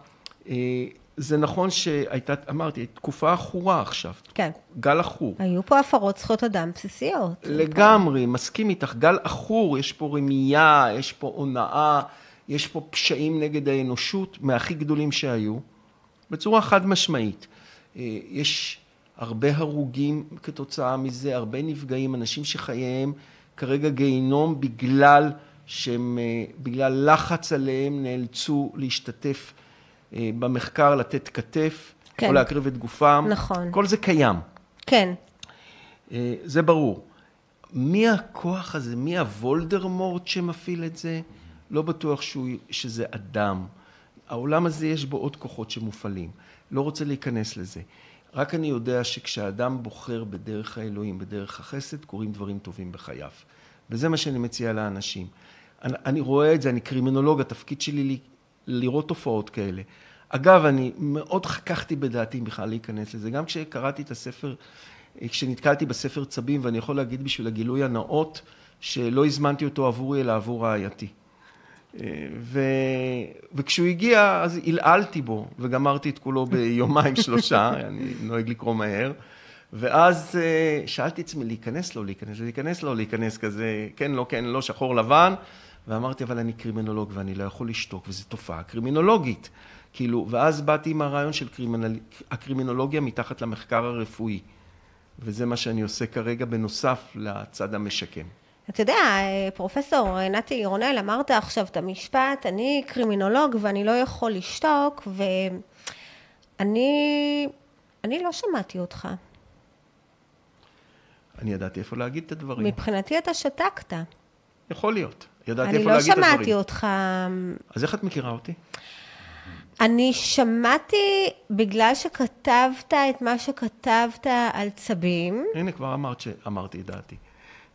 זה נכון שהייתה, אמרתי, תקופה עכורה עכשיו, כן. גל עכור. היו פה הפרות זכויות אדם בסיסיות. לגמרי, מסכים איתך, גל עכור, יש פה רמייה, יש פה הונאה, יש פה פשעים נגד האנושות מהכי גדולים שהיו, בצורה חד משמעית. אה, יש הרבה הרוגים כתוצאה מזה, הרבה נפגעים, אנשים שחייהם כרגע גיהינום בגלל שהם, אה, בגלל לחץ עליהם נאלצו להשתתף במחקר, לתת כתף, כן. או להקריב את גופם. נכון. כל זה קיים. כן. אה, זה ברור. מי הכוח הזה? מי הוולדרמורט שמפעיל את זה? לא בטוח שהוא, שזה אדם. העולם הזה יש בו עוד כוחות שמופעלים. לא רוצה להיכנס לזה. רק אני יודע שכשאדם בוחר בדרך האלוהים, בדרך החסד, קורים דברים טובים בחייו. וזה מה שאני מציע לאנשים. אני, אני רואה את זה, אני קרימינולוג, התפקיד שלי לי, לראות תופעות כאלה. אגב, אני מאוד חככתי בדעתי אם בכלל להיכנס לזה. גם כשקראתי את הספר, כשנתקלתי בספר צבים, ואני יכול להגיד בשביל הגילוי הנאות, שלא הזמנתי אותו עבורי, אלא עבור רעייתי. ו... וכשהוא הגיע, אז עלעלתי בו, וגמרתי את כולו ביומיים שלושה, אני נוהג לקרוא מהר. ואז אה, שאלתי את עצמי, להיכנס לו, להיכנס, להיכנס לו, להיכנס כזה, כן, לא, כן, לא, שחור לבן. ואמרתי, אבל אני קרימינולוג ואני לא יכול לשתוק, וזו תופעה קרימינולוגית. כאילו, ואז באתי עם הרעיון של קרימינל... הקרימינולוגיה מתחת למחקר הרפואי. וזה מה שאני עושה כרגע בנוסף לצד המשקם. אתה יודע, פרופסור נתי רונל, אמרת עכשיו את המשפט, אני קרימינולוג ואני לא יכול לשתוק, ואני אני לא שמעתי אותך. אני ידעתי איפה להגיד את הדברים. מבחינתי אתה שתקת. יכול להיות. ידעתי אני איפה לא להגיד את הדברים. שמעתי אותך. אז איך את מכירה אותי? אני שמעתי, בגלל שכתבת את מה שכתבת על צבים, הנה, כבר אמרת שאמרתי את דעתי.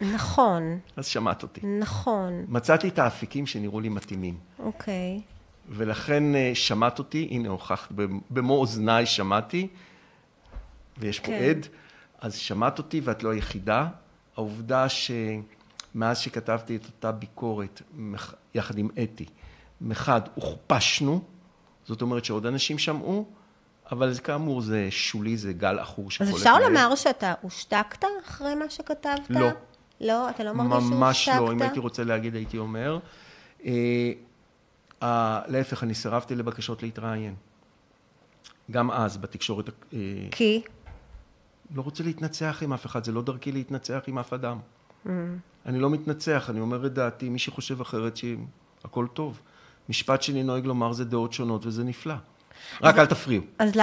נכון, אז שמעת אותי. נכון, מצאתי את האפיקים שנראו לי מתאימים. אוקיי. ולכן אה, שמעת אותי, הנה הוכחת, במו אוזניי שמעתי, ויש פה כן. עד, אז שמעת אותי ואת לא היחידה. העובדה שמאז שכתבתי את אותה ביקורת, יחד עם אתי, מחד הוכפשנו, זאת אומרת שעוד אנשים שמעו, אבל כאמור זה שולי, זה גל עכור שחולף אז אפשר. לומר שאתה הושתקת אחרי מה שכתבת? לא. לא? אתה לא מרגיש שהושתקת? ממש לא, אם הייתי רוצה להגיד הייתי אומר. אה, להפך, אני סירבתי לבקשות להתראיין. גם אז, בתקשורת, אה, כי? לא רוצה להתנצח עם אף אחד, זה לא דרכי להתנצח עם אף אדם. אני לא מתנצח, אני אומר את דעתי, מי שחושב אחרת, שהכל טוב. משפט שאני נוהג לומר זה דעות שונות, וזה נפלא. רק אל תפריעו. אז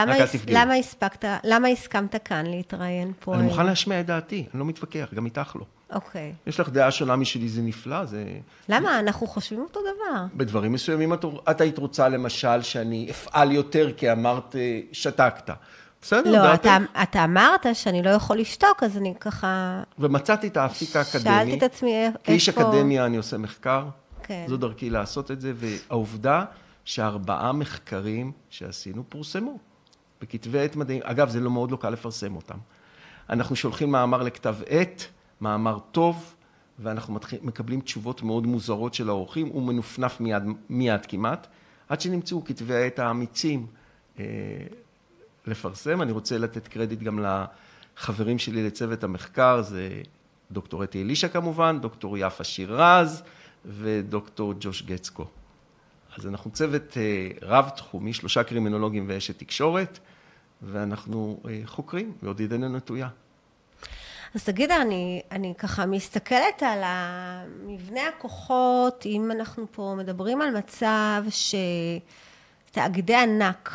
למה, הספקת, למה הסכמת כאן להתראיין פה? אני? מוכן להשמיע את דעתי, אני לא מתווכח, גם איתך לא. אוקיי. יש לך דעה שונה משלי, זה נפלא, זה... למה? אנחנו חושבים אותו דבר. בדברים מסוימים את, את היית רוצה למשל שאני אפעל יותר כי אמרת אה, שתקת. בסדר, לא. אתה, אתה אמרת שאני לא יכול לשתוק, אז אני ככה... ומצאתי את האפיק האקדמי. שאלתי את עצמי איפה... כאיש אקדמיה אני עושה מחקר, כן. זו דרכי לעשות את זה, והעובדה שארבעה מחקרים שעשינו פורסמו בכתבי עת מדעיים. אגב, זה לא מאוד לא קל לפרסם אותם. אנחנו שולחים מאמר לכתב עת, מאמר טוב, ואנחנו מתחיל, מקבלים תשובות מאוד מוזרות של האורחים, הוא מנופנף מיד, מיד כמעט, עד שנמצאו כתבי העת האמיצים אה, לפרסם. אני רוצה לתת קרדיט גם לחברים שלי לצוות המחקר, זה דוקטור אתי אלישע כמובן, דוקטור יפה שירז ודוקטור ג'וש גצקו. אז אנחנו צוות אה, רב-תחומי, שלושה קרימינולוגים ואשת תקשורת, ואנחנו אה, חוקרים, ועוד ידנו נטויה. אז תגיד, אני, אני ככה מסתכלת על מבנה הכוחות, אם אנחנו פה מדברים על מצב שתאגידי ענק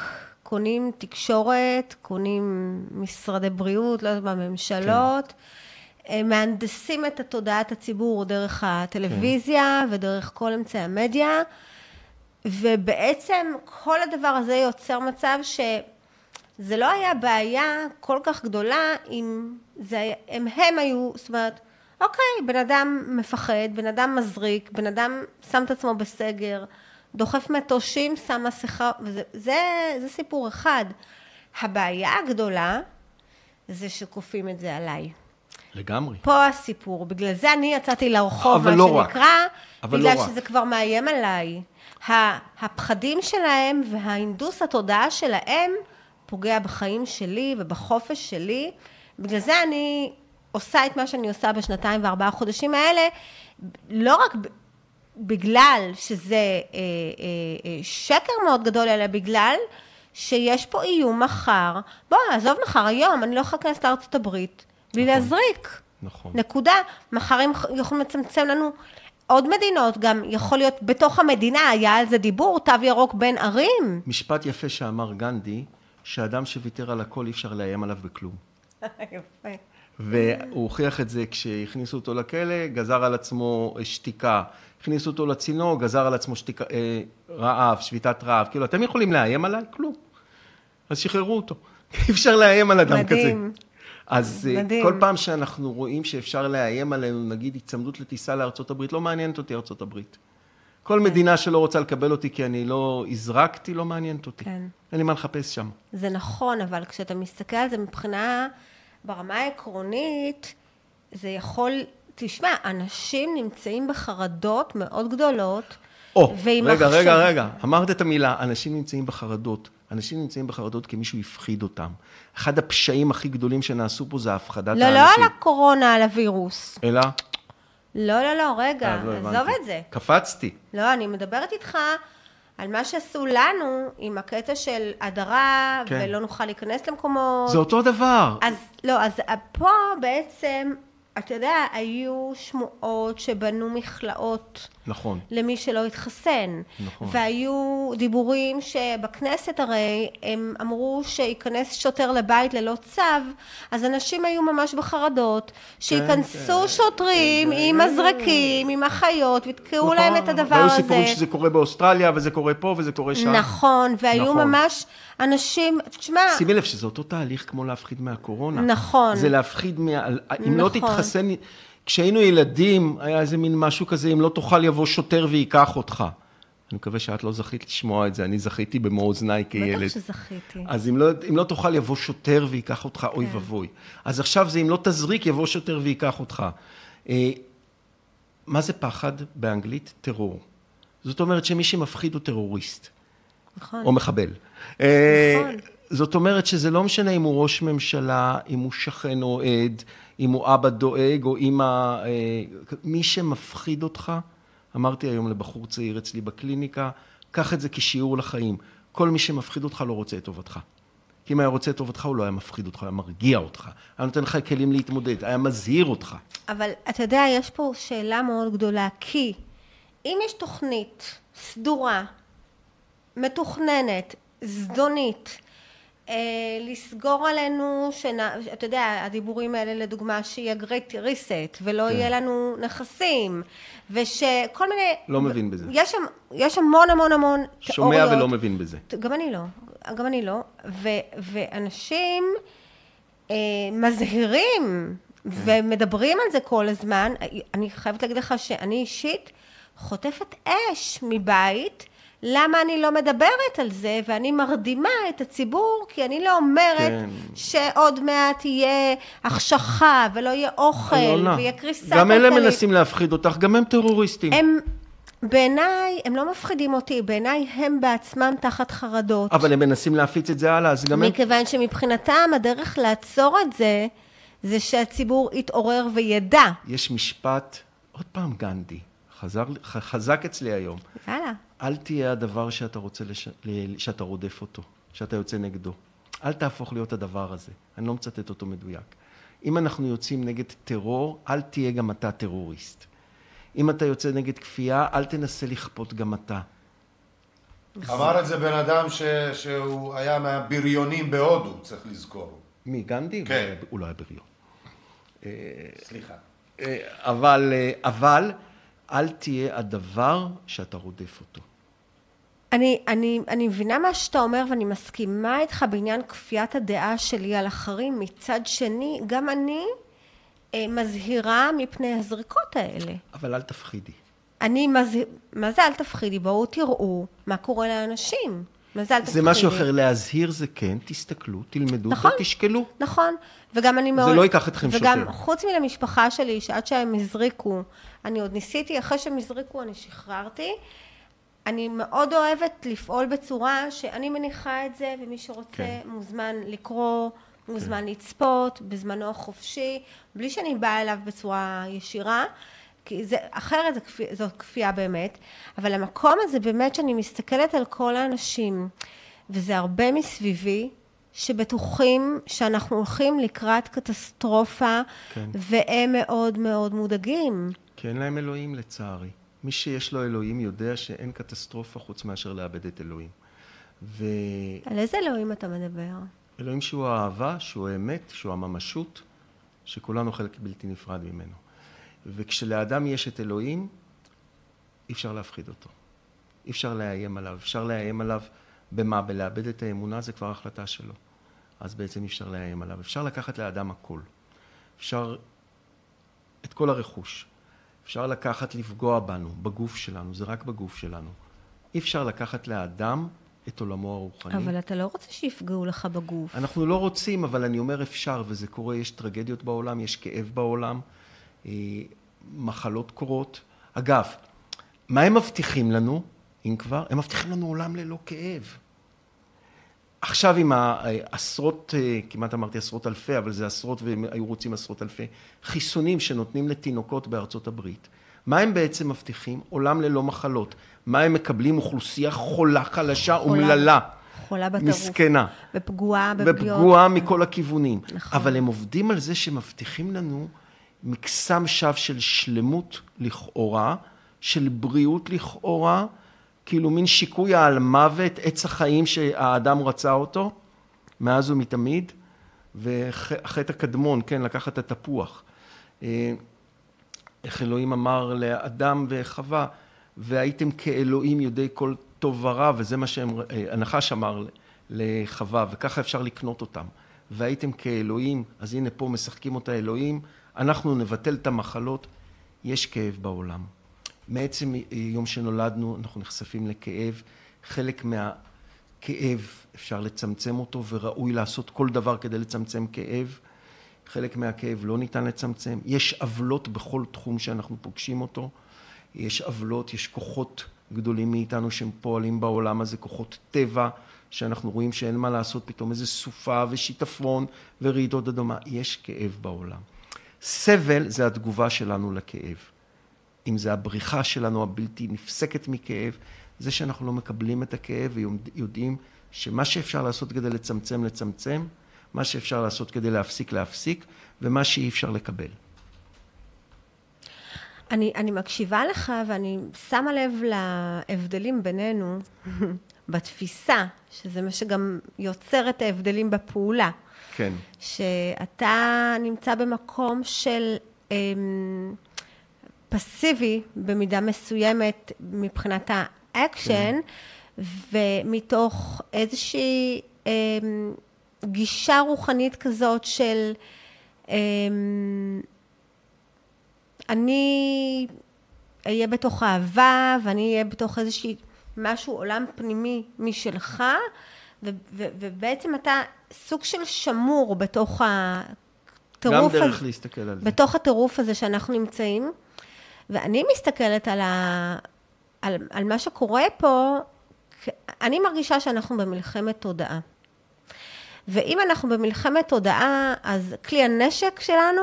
קונים תקשורת, קונים משרדי בריאות, לא יודעת מה, ממשלות, הם מהנדסים את תודעת הציבור דרך הטלוויזיה כן. ודרך כל אמצעי המדיה, ובעצם כל הדבר הזה יוצר מצב ש... זה לא היה בעיה כל כך גדולה אם זה היה, הם, הם היו, זאת אומרת, אוקיי, בן אדם מפחד, בן אדם מזריק, בן אדם שם את עצמו בסגר, דוחף מטושים, שם מסכה, וזה זה, זה סיפור אחד. הבעיה הגדולה זה שכופים את זה עליי. לגמרי. פה הסיפור, בגלל זה אני יצאתי לרחוב, מה לא רק. שנקרא, אבל בגלל לא רק. שזה כבר מאיים עליי. הפחדים שלהם וההינדוס התודעה שלהם פוגע בחיים שלי ובחופש שלי. בגלל זה אני עושה את מה שאני עושה בשנתיים וארבעה חודשים האלה, לא רק בגלל שזה אה, אה, אה, שקר מאוד גדול, אלא בגלל שיש פה איום מחר. בוא, עזוב מחר, היום, אני לא יכולה להיכנס לארצות הברית בלי נכון. להזריק. נכון. נקודה. מחר הם יכולים לצמצם לנו עוד מדינות, גם יכול להיות בתוך המדינה, היה על זה דיבור, תו ירוק בין ערים. משפט יפה שאמר גנדי, שאדם שוויתר על הכל אי אפשר לאיים עליו בכלום. יפה. והוא הוכיח את זה כשהכניסו אותו לכלא, גזר על עצמו שתיקה. הכניסו אותו לצינור, גזר על עצמו שתיקה, אה, רעב, שביתת רעב. כאילו, אתם יכולים לאיים עליי? כלום. אז שחררו אותו. אי אפשר לאיים על אדם כזה. מדהים. אז אה, מדהים. כל פעם שאנחנו רואים שאפשר לאיים עלינו, נגיד הצמדות לטיסה לארצות הברית, לא מעניינת אותי ארצות הברית. כל מדינה שלא רוצה לקבל אותי כי אני לא הזרקתי, לא מעניינת אותי. כן. אין לי מה לחפש שם. זה נכון, אבל כשאתה מסתכל על זה מבחינה, ברמה העקרונית, זה יכול, תשמע, אנשים נמצאים בחרדות מאוד גדולות. או, רגע, מחשב- רגע, רגע, אמרת את המילה, אנשים נמצאים בחרדות. אנשים נמצאים בחרדות כי מישהו הפחיד אותם. אחד הפשעים הכי גדולים שנעשו פה זה הפחדת לא, האנשים. לא על הקורונה, על הווירוס. אלא? לא, לא, לא, רגע, אה, לא עזוב הבנתי. את זה. קפצתי. לא, אני מדברת איתך על מה שעשו לנו עם הקטע של הדרה, כן. ולא נוכל להיכנס למקומות. זה אותו דבר. אז לא, אז פה בעצם, אתה יודע, היו שמועות שבנו מכלאות נכון. למי שלא התחסן. נכון. והיו דיבורים שבכנסת הרי הם אמרו שייכנס שוטר לבית ללא צו, אז אנשים היו ממש בחרדות, שייכנסו כן. שוטרים עם מזרקים, עם אחיות, ויתקעו להם את הדבר והיו הזה. סיפורים שזה קורה באוסטרליה, וזה קורה פה, וזה קורה שם. נכון, והיו נכון. ממש אנשים, תשמע, שימי לב שזה אותו תהליך כמו להפחיד מהקורונה. נכון. זה להפחיד מה... אם לא נכון. תתחסן... כשהיינו ילדים, היה איזה מין משהו כזה, אם לא תאכל יבוא שוטר וייקח אותך. אני מקווה שאת לא זכית לשמוע את זה, אני זכיתי במו אוזניי כילד. בטח שזכיתי. אז אם לא, אם לא תאכל יבוא שוטר וייקח אותך, אוי כן. ואבוי. אז עכשיו זה אם לא תזריק יבוא שוטר וייקח אותך. אה, מה זה פחד באנגלית? טרור. זאת אומרת שמי שמפחיד הוא טרוריסט. נכון. או מחבל. אה, נכון. זאת אומרת שזה לא משנה אם הוא ראש ממשלה, אם הוא שכן או עד, אם הוא אבא דואג או אימא... אה, מי שמפחיד אותך, אמרתי היום לבחור צעיר אצלי בקליניקה, קח את זה כשיעור לחיים. כל מי שמפחיד אותך לא רוצה את טובתך. כי אם היה רוצה את טובתך, הוא לא היה מפחיד אותך, היה מרגיע אותך. היה נותן לך כלים להתמודד, היה מזהיר אותך. אבל אתה יודע, יש פה שאלה מאוד גדולה, כי אם יש תוכנית סדורה, מתוכננת, זדונית, אה, לסגור עלינו, שנה, אתה יודע, הדיבורים האלה לדוגמה, שיהיה great reset, ולא כן. יהיה לנו נכסים, ושכל מיני... לא מבין בזה. יש, שם, יש המון המון המון שומע תיאוריות. ולא מבין בזה. גם אני לא, גם אני לא. ו, ואנשים אה, מזהירים ומדברים על זה כל הזמן. אני חייבת להגיד לך שאני אישית חוטפת אש מבית. למה אני לא מדברת על זה, ואני מרדימה את הציבור, כי אני לא אומרת כן. שעוד מעט תהיה החשכה, ולא יהיה אוכל, אלונה, ויהיה קריסה גם אלה כלכלית. מנסים להפחיד אותך, גם הם טרוריסטים. הם, בעיניי, הם לא מפחידים אותי, בעיניי הם בעצמם תחת חרדות. אבל הם מנסים להפיץ את זה הלאה, אז גם הם... מכיוון שמבחינתם הדרך לעצור את זה, זה שהציבור יתעורר וידע. יש משפט, עוד פעם גנדי, חזר, חזק אצלי היום. יאללה. אל תהיה הדבר שאתה רוצה, לש... שאתה רודף אותו, שאתה יוצא נגדו. אל תהפוך להיות הדבר הזה. אני לא מצטט אותו מדויק. אם אנחנו יוצאים נגד טרור, אל תהיה גם אתה טרוריסט. אם אתה יוצא נגד כפייה, אל תנסה לכפות גם אתה. אמר את זה בן אדם ש... שהוא היה מהבריונים בהודו, צריך לזכור. מי, גנדי? כן. הוא לא היה בריון. סליחה. אה, אבל, אה, אבל, אל תהיה הדבר שאתה רודף אותו. אני, אני, אני מבינה מה שאתה אומר ואני מסכימה איתך בעניין כפיית הדעה שלי על אחרים. מצד שני, גם אני אה, מזהירה מפני הזריקות האלה. אבל אל תפחידי. אני, זה, מה זה אל תפחידי? בואו תראו מה קורה לאנשים. מה זה אל תפחידי? זה משהו אחר, להזהיר זה כן, תסתכלו, תלמדו נכון. ותשקלו. נכון, וגם אני מאוד... לא ייקח אתכם וגם שוטר. חוץ מלמשפחה שלי, שעד שהם הזריקו, אני עוד ניסיתי, אחרי שהם הזריקו אני שחררתי. אני מאוד אוהבת לפעול בצורה שאני מניחה את זה, ומי שרוצה כן. מוזמן לקרוא, מוזמן לצפות, בזמנו החופשי, בלי שאני באה אליו בצורה ישירה. כי זה, אחרת זה כפי, זאת כפייה באמת, אבל המקום הזה באמת שאני מסתכלת על כל האנשים, וזה הרבה מסביבי, שבטוחים שאנחנו הולכים לקראת קטסטרופה, כן. והם מאוד מאוד מודאגים. כי אין להם אלוהים לצערי. מי שיש לו אלוהים יודע שאין קטסטרופה חוץ מאשר לאבד את אלוהים. ואלוהים על איזה אלוהים אתה מדבר? שהוא האהבה, שהוא האמת, שהוא הממשות, שכולנו חלק בלתי נפרד ממנו. וכשלאדם יש את אלוהים, אי אפשר להפחיד אותו. אי אפשר לאיים עליו. אפשר לאיים עליו במה? בלאבד את האמונה, זה כבר החלטה שלו. אז בעצם אי אפשר לאיים עליו. אפשר לקחת לאדם הכל. אפשר את כל הרכוש. אפשר לקחת לפגוע בנו, בגוף שלנו, זה רק בגוף שלנו. אי אפשר לקחת לאדם את עולמו הרוחני. אבל אתה לא רוצה שיפגעו לך בגוף. אנחנו לא רוצים, אבל אני אומר אפשר, וזה קורה, יש טרגדיות בעולם, יש כאב בעולם, אה, מחלות קורות. אגב, מה הם מבטיחים לנו, אם כבר? הם מבטיחים לנו עולם ללא כאב. עכשיו עם העשרות, אה, כמעט אמרתי עשרות אלפי, אבל זה עשרות והם היו רוצים עשרות אלפי, חיסונים שנותנים לתינוקות בארצות הברית. מה הם בעצם מבטיחים? עולם ללא מחלות. מה הם מקבלים? אוכלוסייה חולה, חלשה. אומללה. חולה בטירוף. מסכנה. ופגועה בפגיעות. ופגועה מכל הכיוונים. נכון. אבל הם עובדים על זה שמבטיחים לנו מקסם שווא של שלמות לכאורה, של בריאות לכאורה, כאילו מין שיקוי על מוות, עץ החיים שהאדם רצה אותו, מאז ומתמיד, והחטא הקדמון, כן, לקחת את התפוח. אה, איך אלוהים אמר לאדם וחווה, והייתם כאלוהים יודעי כל טוב ורע, וזה מה שהם, אה, אמר לחווה, וככה אפשר לקנות אותם. והייתם כאלוהים, אז הנה פה משחקים אותה אלוהים, אנחנו נבטל את המחלות, יש כאב בעולם. מעצם יום שנולדנו אנחנו נחשפים לכאב, חלק מהכאב אפשר לצמצם אותו וראוי לעשות כל דבר כדי לצמצם כאב, חלק מהכאב לא ניתן לצמצם, יש עוולות בכל תחום שאנחנו פוגשים אותו, יש עוולות, יש כוחות גדולים מאיתנו שהם פועלים בעולם הזה, כוחות טבע, שאנחנו רואים שאין מה לעשות, פתאום איזה סופה ושיטפון ורעידות אדמה, יש כאב בעולם. סבל זה התגובה שלנו לכאב. אם זה הבריחה שלנו הבלתי נפסקת מכאב, זה שאנחנו לא מקבלים את הכאב ויודעים שמה שאפשר לעשות כדי לצמצם, לצמצם, מה שאפשר לעשות כדי להפסיק, להפסיק, ומה שאי אפשר לקבל. אני, אני מקשיבה לך ואני שמה לב להבדלים בינינו בתפיסה, שזה מה שגם יוצר את ההבדלים בפעולה. כן. שאתה נמצא במקום של אמ, פסיבי במידה מסוימת מבחינת האקשן, כן. ומתוך איזושהי אמ, גישה רוחנית כזאת של אמ, אני אהיה בתוך אהבה ואני אהיה בתוך איזושהי משהו, עולם פנימי משלך, ו- ו- ובעצם אתה סוג של שמור בתוך הטירוף גם דרך הזה, להסתכל על זה. בתוך הטירוף הזה שאנחנו נמצאים, ואני מסתכלת על, ה, על, על מה שקורה פה, אני מרגישה שאנחנו במלחמת תודעה. ואם אנחנו במלחמת תודעה, אז כלי הנשק שלנו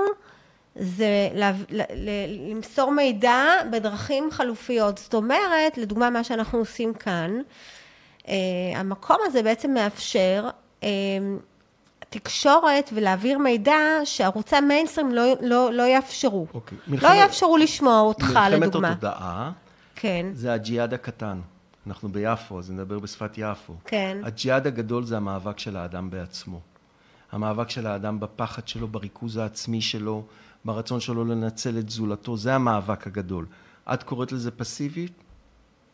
זה לה, ל, ל, למסור מידע בדרכים חלופיות. זאת אומרת, לדוגמה, מה שאנחנו עושים כאן, אה, המקום הזה בעצם מאפשר אה, תקשורת ולהעביר מידע שערוצי המיינסטרים לא, לא, לא יאפשרו. אוקיי. לא מלחמת- יאפשרו לשמוע אותך, מלחמת לדוגמה. התודעה כן, זה הג'יהאד הקטן. אנחנו ביפו, אז נדבר בשפת יפו. כן. הג'יהאד הגדול זה המאבק של האדם בעצמו. המאבק של האדם בפחד שלו, בריכוז העצמי שלו, ברצון שלו לנצל את זולתו, זה המאבק הגדול. את קוראת לזה פסיבית?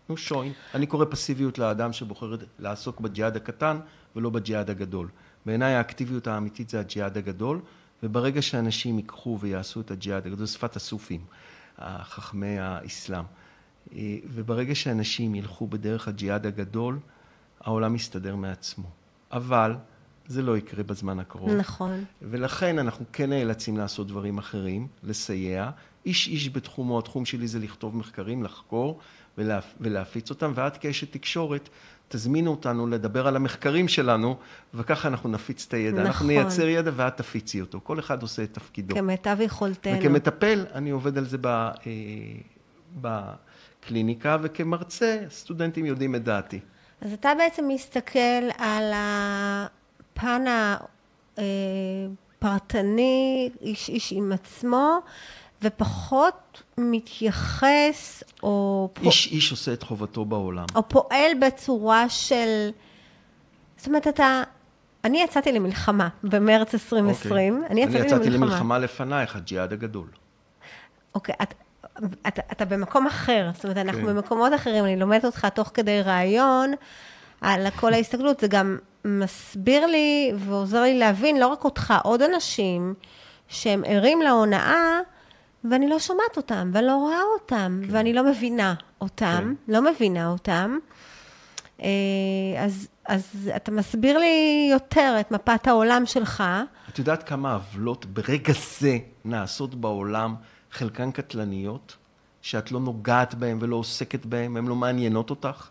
נו שוין. אני קורא פסיביות לאדם שבוחר לעסוק בג'יהאד הקטן ולא בג'יהאד הגדול. בעיניי האקטיביות האמיתית זה הג'יהאד הגדול, וברגע שאנשים ייקחו ויעשו את הג'יהאד הגדול, זו שפת הסופים, חכמי האסלאם. אה, וברגע שאנשים ילכו בדרך הג'יהאד הגדול, העולם יסתדר מעצמו. אבל זה לא יקרה בזמן הקרוב. נכון. ולכן אנחנו כן נאלצים לעשות דברים אחרים, לסייע. איש איש בתחומו, התחום שלי זה לכתוב מחקרים, לחקור ולהפ... ולהפיץ אותם, ואת כאשת תקשורת, תזמינו אותנו לדבר על המחקרים שלנו, וככה אנחנו נפיץ את הידע. נכון. אנחנו נייצר ידע ואת תפיצי אותו. כל אחד עושה את תפקידו. כמיטב יכולתנו. וכמטפל, אני עובד על זה ב... אה, בקליניקה, וכמרצה, סטודנטים יודעים את דעתי. אז אתה בעצם מסתכל על הפן הפרטני, איש איש עם עצמו, ופחות מתייחס או, פוע... איש איש עושה את חובתו בעולם. או פועל בצורה של... זאת אומרת, אתה... אני יצאתי למלחמה במרץ 2020. אוקיי. אני יצאתי, אני יצאתי למלחמה. למלחמה לפנייך, הג'יהאד הגדול. אוקיי, את, אתה, אתה במקום אחר, זאת אומרת, אנחנו כן. במקומות אחרים, אני לומדת אותך תוך כדי ראיון על כל ההסתכלות, זה גם מסביר לי ועוזר לי להבין לא רק אותך, עוד אנשים שהם ערים להונאה, ואני לא שומעת אותם, ואני לא רואה אותם, כן. ואני לא מבינה אותם, לא מבינה אותם. אה, אז, אז אתה מסביר לי יותר את מפת העולם שלך. את יודעת כמה עוולות ברגע זה נעשות בעולם, חלקן קטלניות, שאת לא נוגעת בהן ולא עוסקת בהן, הן לא מעניינות אותך?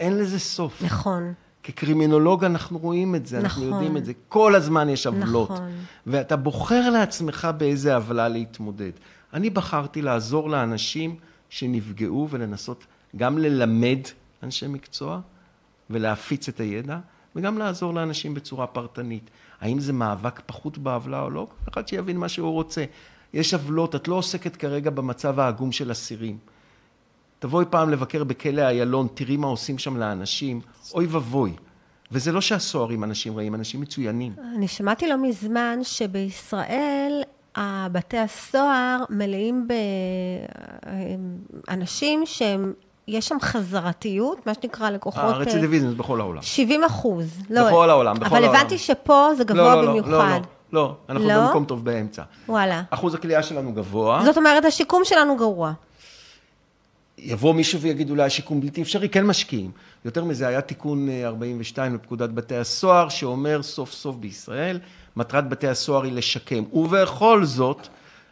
אין לזה סוף. נכון. כקרימינולוג אנחנו רואים את זה, אנחנו נכון. יודעים את זה. כל הזמן יש עוולות. נכון. ואתה בוחר לעצמך באיזה עוולה להתמודד. אני בחרתי לעזור לאנשים שנפגעו ולנסות גם ללמד אנשי מקצוע ולהפיץ את הידע, וגם לעזור לאנשים בצורה פרטנית. האם זה מאבק פחות בעוולה או לא? אחד שיבין מה שהוא רוצה. יש עוולות, את לא עוסקת כרגע במצב העגום של אסירים. תבואי פעם לבקר בכלא איילון, תראי מה עושים שם לאנשים, אוי ואבוי. וזה לא שהסוהרים אנשים רעים, אנשים מצוינים. אני שמעתי לא מזמן שבישראל בתי הסוהר מלאים באנשים שהם, יש שם חזרתיות, מה שנקרא לקוחות... הרצידיביזם זה בכל העולם. 70 אחוז. לא, בכל העולם, בכל אבל העולם. הבנתי שפה זה גבוה לא, לא, במיוחד. לא, לא, לא, אנחנו לא? במקום טוב באמצע. וואלה. אחוז הכלייה שלנו גבוה. זאת אומרת, השיקום שלנו גרוע. יבוא מישהו ויגיד אולי השיקום בלתי אפשרי, כן משקיעים. יותר מזה, היה תיקון אה, 42 לפקודת בתי הסוהר, שאומר סוף סוף בישראל, מטרת בתי הסוהר היא לשקם. ובכל זאת,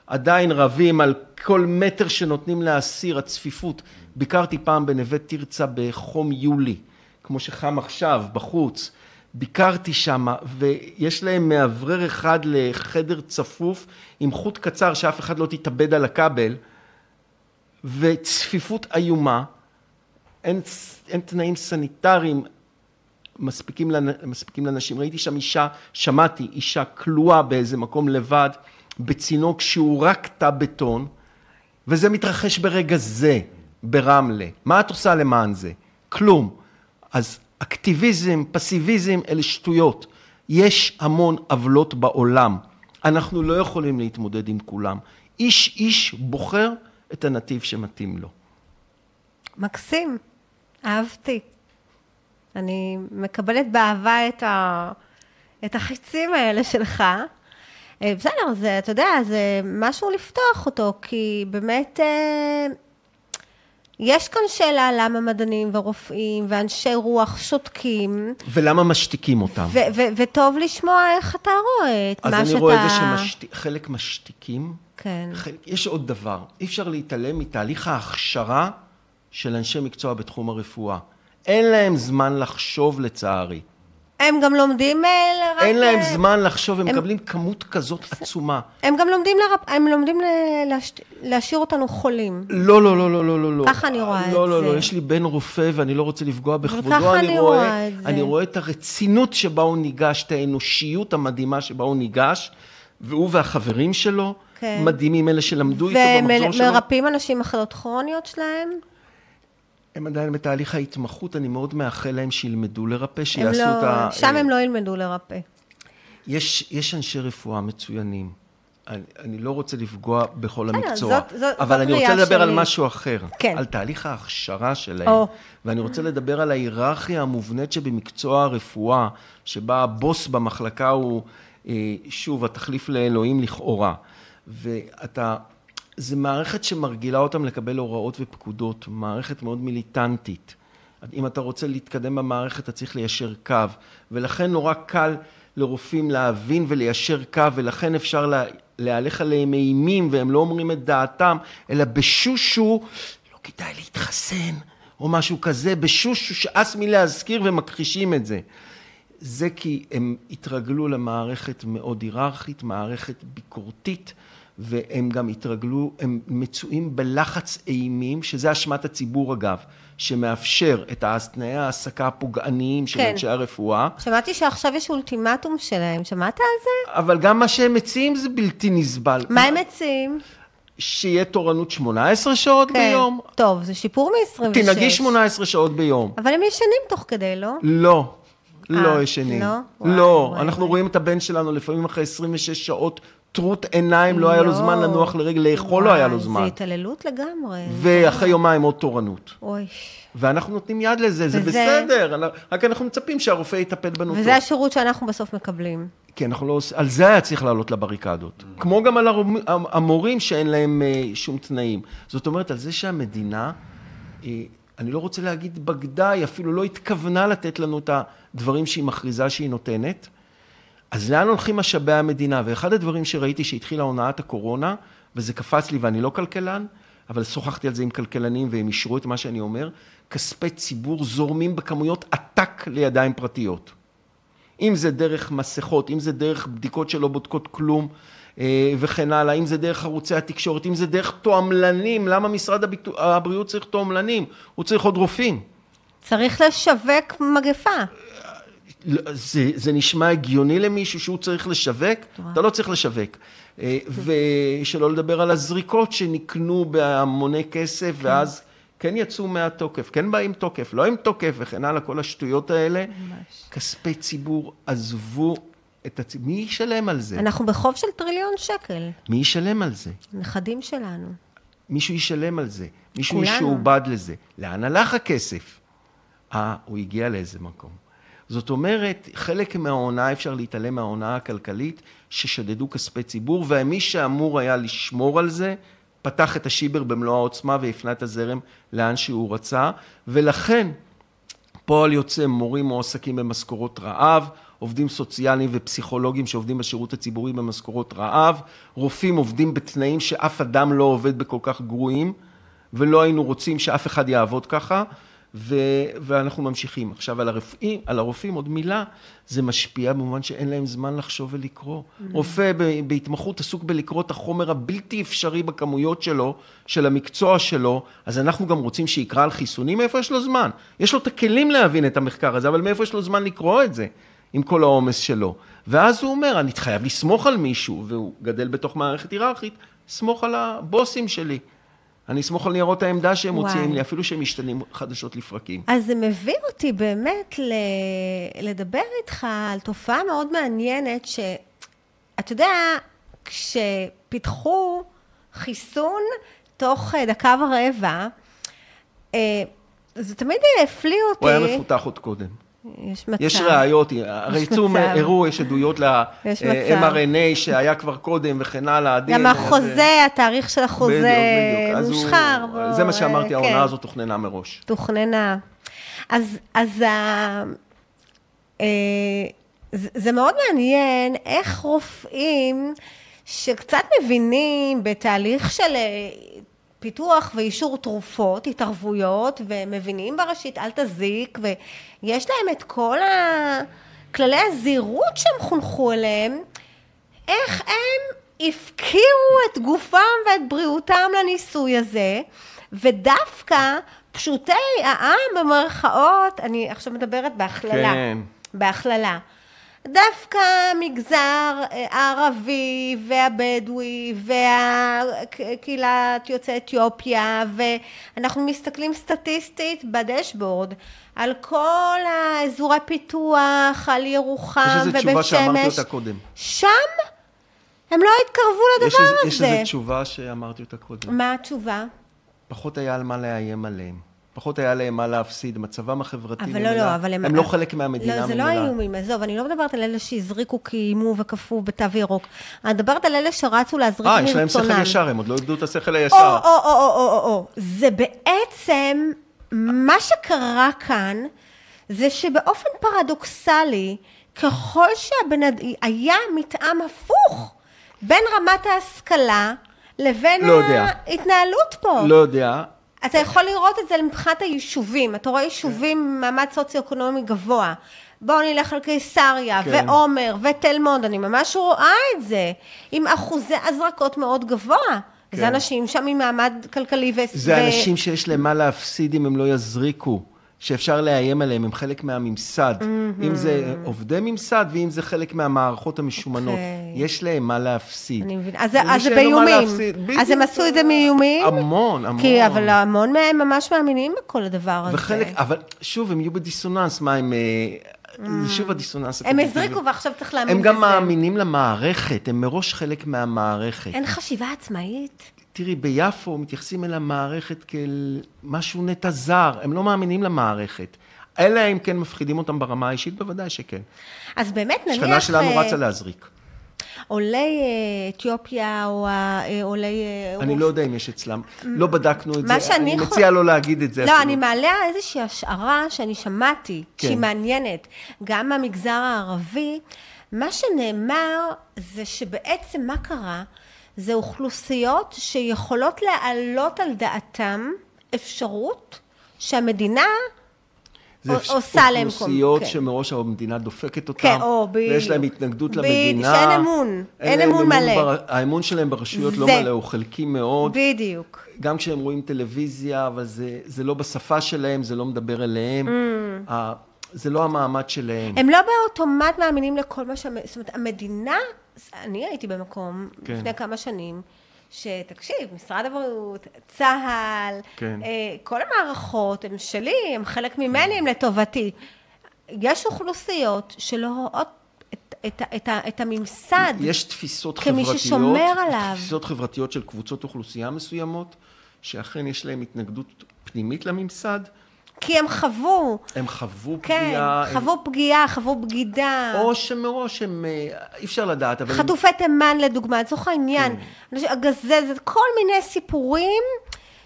עדיין רבים על כל מטר שנותנים לאסיר, הצפיפות. ביקרתי פעם בנווה תרצה בחום יולי, כמו שחם עכשיו, בחוץ. ביקרתי שם, ויש להם מאוורר אחד לחדר צפוף, עם חוט קצר שאף אחד לא תתאבד על הכבל. וצפיפות איומה, אין, אין תנאים סניטריים מספיקים, מספיקים לאנשים. ראיתי שם אישה, שמעתי אישה כלואה באיזה מקום לבד, בצינוק שהוא רק תא בטון, וזה מתרחש ברגע זה, ברמלה. מה את עושה למען זה? כלום. אז אקטיביזם, פסיביזם, אלה שטויות. יש המון עוולות בעולם. אנחנו לא יכולים להתמודד עם כולם. איש איש בוחר את הנתיב שמתאים לו. מקסים, אהבתי. אני מקבלת באהבה את, ה... את החיצים האלה שלך. אה, בסדר, זה, אתה יודע, זה משהו לפתוח אותו, כי באמת אה, יש כאן שאלה למה מדענים ורופאים ואנשי רוח שותקים, ולמה משתיקים אותם? ו- ו- וטוב לשמוע איך אתה רואה את אז מה אני שאתה... רואה את זה שחלק משתיקים, כן. חלק, יש עוד דבר, אי אפשר להתעלם מתהליך ההכשרה של אנשי מקצוע בתחום הרפואה. אין להם זמן לחשוב לצערי. הם גם לומדים אה, רק... אין להם אה, זמן לחשוב, הם מקבלים כמות כזאת עצומה. הם גם לומדים, לרפ... הם לומדים. להשאיר אותנו חולים. לא, לא, לא, לא, לא, לא, לא. ככה אני רואה את לא, לא, זה. לא, יש לי בן רופא ואני לא רוצה לפגוע בכבודו. ככה אני רואה את זה. אני רואה את הרצינות שבה הוא ניגש, את האנושיות המדהימה שבה הוא ניגש, והוא והחברים שלו, כן. מדהימים, אלה שלמדו איתו במחזור שלו. ומרפאים אנשים מחלות כרוניות שלהם? הם עדיין בתהליך ההתמחות, אני מאוד מאחל להם שילמדו לרפא, שיעשו לא... את ה... שם הם לא ילמדו לרפא. יש, יש אנשי רפואה מצוינים. אני, אני לא רוצה לפגוע בכל המקצוע, זאת- זאת- אבל זאת אני רוצה לדבר על שלי. משהו אחר. כן. על תהליך ההכשרה שלהם. או. ואני רוצה לדבר על ההיררכיה המובנית שבמקצוע הרפואה, שבה הבוס במחלקה הוא, אה, שוב, התחליף לאלוהים לכאורה. ואתה, זה מערכת שמרגילה אותם לקבל הוראות ופקודות, מערכת מאוד מיליטנטית. אם אתה רוצה להתקדם במערכת, אתה צריך ליישר קו, ולכן נורא קל לרופאים להבין וליישר קו, ולכן אפשר לה, להלך עליהם אימים, והם לא אומרים את דעתם, אלא בשושו, לא כדאי להתחסן, או משהו כזה, בשושו שאס מלהזכיר ומכחישים את זה. זה כי הם התרגלו למערכת מאוד היררכית, מערכת ביקורתית, והם גם התרגלו, הם מצויים בלחץ אימים, שזה אשמת הציבור אגב, שמאפשר את תנאי ההעסקה הפוגעניים של כן. אנשי הרפואה. שמעתי שעכשיו יש אולטימטום שלהם, שמעת על זה? אבל גם מה שהם מציעים זה בלתי נסבל. מה הם מציעים? שיהיה תורנות 18 שעות כן. ביום? טוב, זה שיפור מ-26. תנהגי 18 שעות ביום. אבל הם ישנים תוך כדי, לא? לא, לא אה, ישנים. לא? לא, אנחנו. רואים את הבן שלנו לפעמים אחרי 26 שעות טרוט עיניים, לא היה לו זמן יואו. לנוח לרגע, לאכול לא היה לו זמן. זה התעללות לגמרי. ואחרי יומיים עוד תורנות. אוי. ואנחנו נותנים יד לזה, זה בסדר, רק אנחנו מצפים שהרופא יטפל בנו טוב. וזה השירות שאנחנו בסוף מקבלים. כי אנחנו לא על זה היה צריך לעלות לבריקדות. כמו גם על המורים שאין להם אה, שום תנאים. זאת אומרת, על זה שהמדינה, אה, אני לא רוצה להגיד בגדה, היא אפילו לא התכוונה לתת לנו את הדברים שהיא מכריזה שהיא נותנת. אז לאן הולכים משאבי המדינה? ואחד הדברים שראיתי שהתחילה הונאת הקורונה, וזה קפץ לי ואני לא כלכלן, אבל שוחחתי על זה עם כלכלנים והם אישרו את מה שאני אומר, כספי ציבור זורמים בכמויות עתק לידיים פרטיות. אם זה דרך מסכות, אם זה דרך בדיקות שלא בודקות כלום אה, וכן הלאה, אם זה דרך ערוצי התקשורת, אם זה דרך תועמלנים, למה משרד הבריאות צריך תועמלנים? הוא צריך עוד רופאים. צריך לשווק מגפה. לא, זה, זה נשמע הגיוני למישהו שהוא צריך לשווק? אתה לא צריך לשווק. אה, ושלא לדבר על הזריקות שנקנו בהמוני כסף, ואז כן יצאו מהתוקף, כן באים תוקף, לא עם תוקף וכן הלאה, כל השטויות האלה. ממש. כספי ציבור, עזבו את הציבור. מי ישלם על זה? אנחנו בחוב של טריליון שקל. מי ישלם על זה? נכדים שלנו. מישהו ישלם על זה. מישהו. ישועבד לזה. לאן הלך הכסף? אה, הוא הגיע לאיזה מקום. זאת אומרת, חלק מההונאה, אפשר להתעלם מההונאה הכלכלית, ששדדו כספי ציבור, ומי שאמור היה לשמור על זה, פתח את השיבר במלוא העוצמה והפנה את הזרם לאן שהוא רצה, ולכן פועל יוצא מורים מועסקים במשכורות רעב, עובדים סוציאליים ופסיכולוגים שעובדים בשירות הציבורי במשכורות רעב, רופאים עובדים בתנאים שאף אדם לא עובד בכל כך גרועים, ולא היינו רוצים שאף אחד יעבוד ככה, ו- ואנחנו ממשיכים. עכשיו, על הרופאים, על הרופאים עוד מילה, זה משפיע במובן שאין להם זמן לחשוב ולקרוא. רופא ב- בהתמחות עסוק בלקרוא את החומר הבלתי אפשרי בכמויות שלו, של המקצוע שלו, אז אנחנו גם רוצים שיקרא על חיסונים, מאיפה יש לו זמן? יש לו את הכלים להבין את המחקר הזה, אבל מאיפה יש לו זמן לקרוא את זה? עם כל העומס שלו. ואז הוא אומר, אני חייב לסמוך על מישהו, והוא גדל בתוך מערכת היררכית, סמוך על הבוסים שלי. אני אסמוך על ניירות העמדה שהם וואי. מוציאים לי, אפילו שהם משתנים חדשות לפרקים. אז זה מביא אותי באמת ל... לדבר איתך על תופעה מאוד מעניינת, שאתה יודע, כשפיתחו חיסון תוך אה, דקה ורבע, אה, זה תמיד הפליא אותי. הוא היה מפותח עוד קודם. יש מצב. יש ראיות, הרי מצב. הראו, יש עדויות. ל-mRNA שהיה כבר קודם וכן הלאה. גם החוזה, התאריך של החוזה הוא- מושחר. בוא, זה מה שאמרתי, אה, העונה כן. הזאת תוכננה מראש. תוכננה. אז, אז ה... אה, זה, מאוד מעניין איך רופאים שקצת מבינים בתהליך של אה, פיתוח ואישור תרופות, התערבויות, ומבינים בראשית אל תזיק, ויש להם את כל כללי הזהירות שהם חונכו אליהם, איך הם הפקירו את גופם ואת בריאותם לניסוי הזה, ודווקא פשוטי העם במרכאות, אני עכשיו מדברת בהכללה, כן. בהכללה. דווקא המגזר אה, הערבי והבדואי והקהילת יוצאי אתיופיה ואנחנו מסתכלים סטטיסטית בדשבורד על כל האזורי פיתוח, על ירוחם יש ובית איזו תשובה שאמרתי. אותה קודם. שם הם לא התקרבו יש לדבר יש הזה. איזו תשובה שאמרתי אותה קודם. מה התשובה? פחות היה על מה לאיים עליהם. פחות היה להם מה להפסיד, מצבם החברתי אבל לא, לא, אבל הם... הם לא חלק מהמדינה לא, זה לא. האיומים, עזוב, אני לא מדברת על אלה שהזריקו כי איימו וכפו בתו ירוק. אני מדברת על אלה שרצו להזריק אה, מרצונם. יש להם שכל ישר, הם עוד לא איבדו את השכל הישר. או, או, או, או, או, או. זה בעצם, מה שקרה כאן, זה שבאופן פרדוקסלי, ככל שהבן אדם, היה מתאם הפוך בין רמת ההשכלה לבין לא יודע. ההתנהלות פה. לא יודע. אתה יכול לראות את זה מבחינת היישובים. אתה רואה יישובים ממעמד סוציו-אקונומי גבוה. בואו נלך על קיסריה, כן. ועומר, ותל מונד, אני ממש רואה את זה, עם אחוזי הזרקות מאוד גבוה. כן. זה אנשים שם ממעמד כלכלי ו... זה אנשים שיש להם מה להפסיד אם הם לא יזריקו, שאפשר לאיים עליהם, הם חלק מהממסד. אם זה עובדי ממסד ואם זה חלק מהמערכות המשומנות. אוקיי. יש להם מה להפסיד. אני מבינה. אז אז זה באיומים. אז הם עשו את זה מאיומים? המון, המון. כי, אבל המון מהם ממש מאמינים בכל הדבר הזה. וחלק, אבל שוב, הם יהיו בדיסוננס, מה הם... שוב הדיסוננס. הם. הזריקו ועכשיו צריך להאמין הם בזה. גם מאמינים למערכת, הם מראש חלק מהמערכת. אין חשיבה עצמאית? תראי, ביפו מתייחסים אל המערכת כאל משהו נטע זר, הם לא מאמינים למערכת. אלא אם כן מפחידים אותם ברמה האישית, בוודאי שכן. אז באמת נניח... שכנה שלנו אה, רצה להזריק. עולי אה, אתיופיה או אה, עולי... אה, אני לא יודע אם יש אצלם, לא בדקנו את זה, אני מציע לא להגיד את זה לא. אני מעלה איזושהי השערה שאני שמעתי, כן. שהיא מעניינת, גם מהמגזר הערבי. מה שנאמר זה שבעצם מה קרה? זה אוכלוסיות שיכולות להעלות על דעתם אפשרות שהמדינה עושה להם אוכלוסיות כן. שמראש המדינה דופקת כן, או בדיוק. ויש להם התנגדות בדיוק, למדינה. שאין אמון, אין אמון מלא. בר- האמון שלהם ברשויות לא זה. מלא, הוא חלקי מאוד. בדיוק. גם כשהם רואים טלוויזיה, אבל זה, זה לא בשפה שלהם, זה לא מדבר אליהם. ה- זה לא המעמד שלהם. Mm. הם לא באוטומט מאמינים לכל מה ש... זאת אומרת, המדינה, אני הייתי במקום כן. לפני כמה שנים, שתקשיב, משרד הבריאות, צה"ל, כן. אה, כל המערכות הם שלי, הם חלק ממני, הם לטובתי. יש אוכלוסיות שלא רואות את, את, את, את הממסד. יש תפיסות כמי חברתיות, ששומר עליו. תפיסות חברתיות של קבוצות אוכלוסייה מסוימות, שאכן יש להם התנגדות פנימית לממסד, כי הם חוו, הם חוו כן, פגיעה, הם- חוו פגיעה, חוו בגידה. או שמראש הם, אה, אי אפשר לדעת, אבל... הם- חטופי תימן לדוגמה, לצורך העניין, כן. הגזזת, כל מיני סיפורים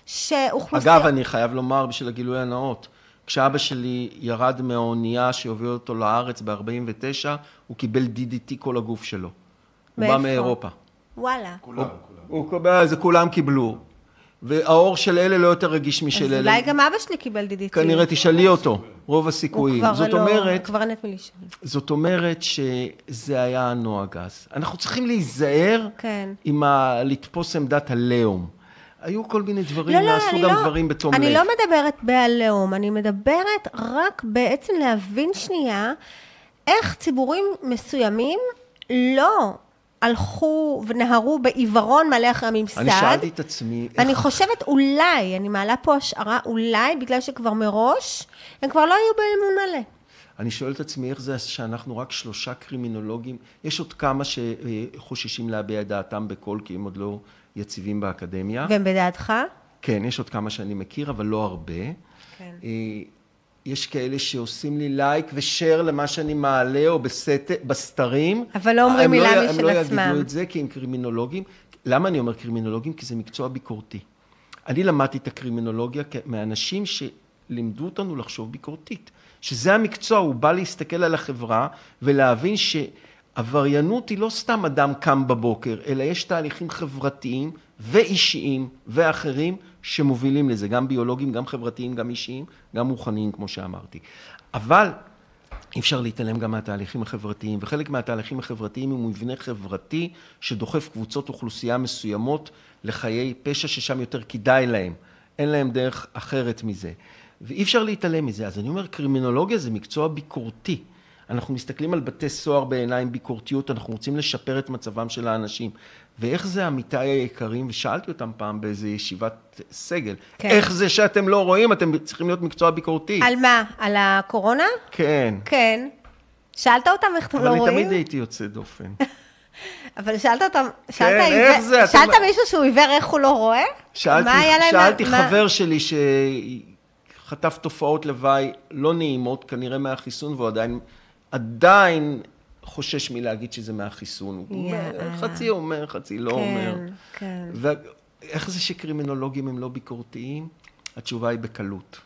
שאוכלוסייה... אגב, אני חייב לומר בשביל הגילוי הנאות, כשאבא שלי ירד מהאונייה שהוביל אותו לארץ ב-49, הוא קיבל DDT כל הגוף שלו. הוא מאיפה? בא מאירופה. וואלה. כולם, כולם. הוא זה כולם קיבלו. והאור של אלה לא יותר רגיש משל אז אלה. אולי גם אבא שלי קיבל DDT. כנראה תשאלי אותו, רוב הוא הסיכויים. כבר זאת לא, אומרת, כבר נת מלישון. זאת אומרת שזה היה הנוהג אז. אנחנו צריכים להיזהר כן. עם ה... לתפוס עמדת הלאום. היו כל מיני דברים, לא, לא, נעשו אני גם לא, דברים בתום לב. אני לא מדברת בעליהום, אני מדברת רק בעצם להבין שנייה איך ציבורים מסוימים לא הלכו ונהרו בעיוורון מלא אחרי הממסד. אני שאלתי את עצמי, איך אני חושבת אולי, אני מעלה פה השערה, אולי בגלל שכבר מראש הם כבר לא היו באמון מלא. אני שואל את עצמי איך זה שאנחנו רק שלושה קרימינולוגים, יש עוד כמה שחוששים להביע את דעתם בקול כי הם עוד לא יציבים באקדמיה. והם בדעתך? כן, יש עוד כמה שאני מכיר, אבל לא הרבה. כן. יש כאלה שעושים לי לייק ושאר למה שאני מעלה או בסט, בסתרים. אבל לא אומרים הם מילה הם משל לא עצמם. יגידו את זה כי הם קרימינולוגים. למה אני אומר קרימינולוגים? כי זה מקצוע ביקורתי. אני למדתי את הקרימינולוגיה מאנשים שלימדו אותנו לחשוב ביקורתית. שזה המקצוע, הוא בא להסתכל על החברה ולהבין שעבריינות היא לא סתם אדם קם בבוקר, אלא יש תהליכים חברתיים ואישיים ואחרים שמובילים לזה, גם ביולוגיים, גם חברתיים, גם אישיים, גם רוחניים, כמו שאמרתי. אבל אי אפשר להתעלם גם מהתהליכים החברתיים, וחלק מהתהליכים החברתיים הוא מבנה חברתי שדוחף קבוצות אוכלוסייה מסוימות לחיי פשע ששם יותר כדאי להם. אין להם דרך אחרת מזה. ואי אפשר להתעלם מזה. אז אני אומר, קרימינולוגיה זה מקצוע ביקורתי. אנחנו מסתכלים על בתי סוהר בעיניים ביקורתיות, אנחנו רוצים לשפר את מצבם של האנשים. ואיך זה עמיתיי היקרים, ושאלתי אותם פעם באיזו ישיבת סגל, כן. איך זה שאתם לא רואים, אתם צריכים להיות מקצוע ביקורתי. על מה? על הקורונה? כן. כן. שאלת אותם איך אתם אבל לא אני רואים? תמיד הייתי יוצא דופן. אבל שאלת אותם, שאלת איך עיוור- זה? אתם- שאלת מישהו שהוא עיוור איך הוא לא רואה? שאלתי, שאלתי מה- חבר שלי חטף תופעות לוואי לא נעימות, כנראה מהחיסון, והוא עדיין, עדיין חושש מלהגיד שזה מהחיסון. הוא אומר. חצי אומר, חצי לא כן, אומר. כן. ואיך זה שקרימינולוגים הם לא ביקורתיים? התשובה היא בקלות.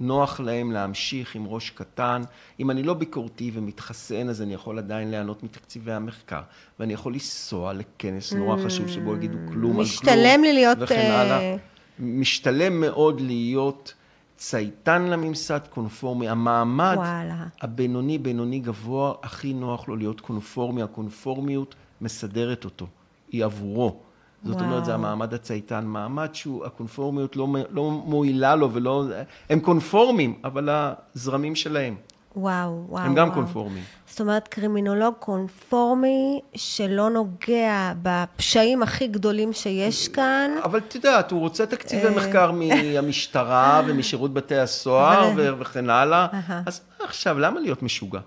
נוח להם להמשיך עם ראש קטן. אם אני לא ביקורתי ומתחסן, אז אני יכול עדיין ליהנות מתקציבי המחקר. ואני יכול לנסוע לכנס נורא חשוב שבו יגידו כלום על כלום. משתלם לי להיות, וכן אה, הלאה. משתלם מאוד להיות צייתן לממסד, קונפורמי. המעמד וואלה. הבינוני, בינוני גבוה, הכי נוח לו להיות קונפורמי. הקונפורמיות מסדרת אותו, היא עבורו. זאת וואו. אומרת, זה המעמד הצייתן, מעמד שהוא, הקונפורמיות לא, לא מועילה לו ולא... הם קונפורמים, אבל הזרמים שלהם, וואו, וואו. הם גם וואו. קונפורמים. זאת אומרת, קרימינולוג קונפורמי שלא נוגע בפשעים הכי גדולים שיש כאן. אבל את יודעת, הוא רוצה תקציבי אה. מחקר מהמשטרה ומשירות בתי הסוהר ו- וכן הלאה. אז עכשיו, למה להיות משוגע?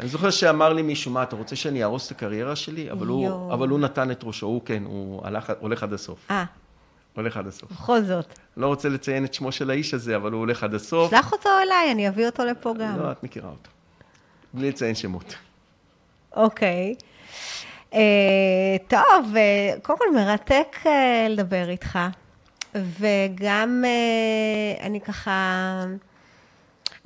אני זוכר שאמר לי מישהו, מה, אתה רוצה שאני אהרוס את הקריירה שלי? אבל הוא. אבל הוא נתן את ראשו, הוא כן, הוא הלך, הולך עד הסוף. אה, הולך עד הסוף. בכל זאת. לא רוצה לציין את שמו של האיש הזה, אבל הוא הולך עד הסוף. שלח אותו אליי, אני אביא אותו לפה גם. לא, את מכירה אותו. בלי לציין שמות. אוקיי. אה, טוב, אה, קודם כל מרתק אה, לדבר איתך, וגם אה, אני ככה,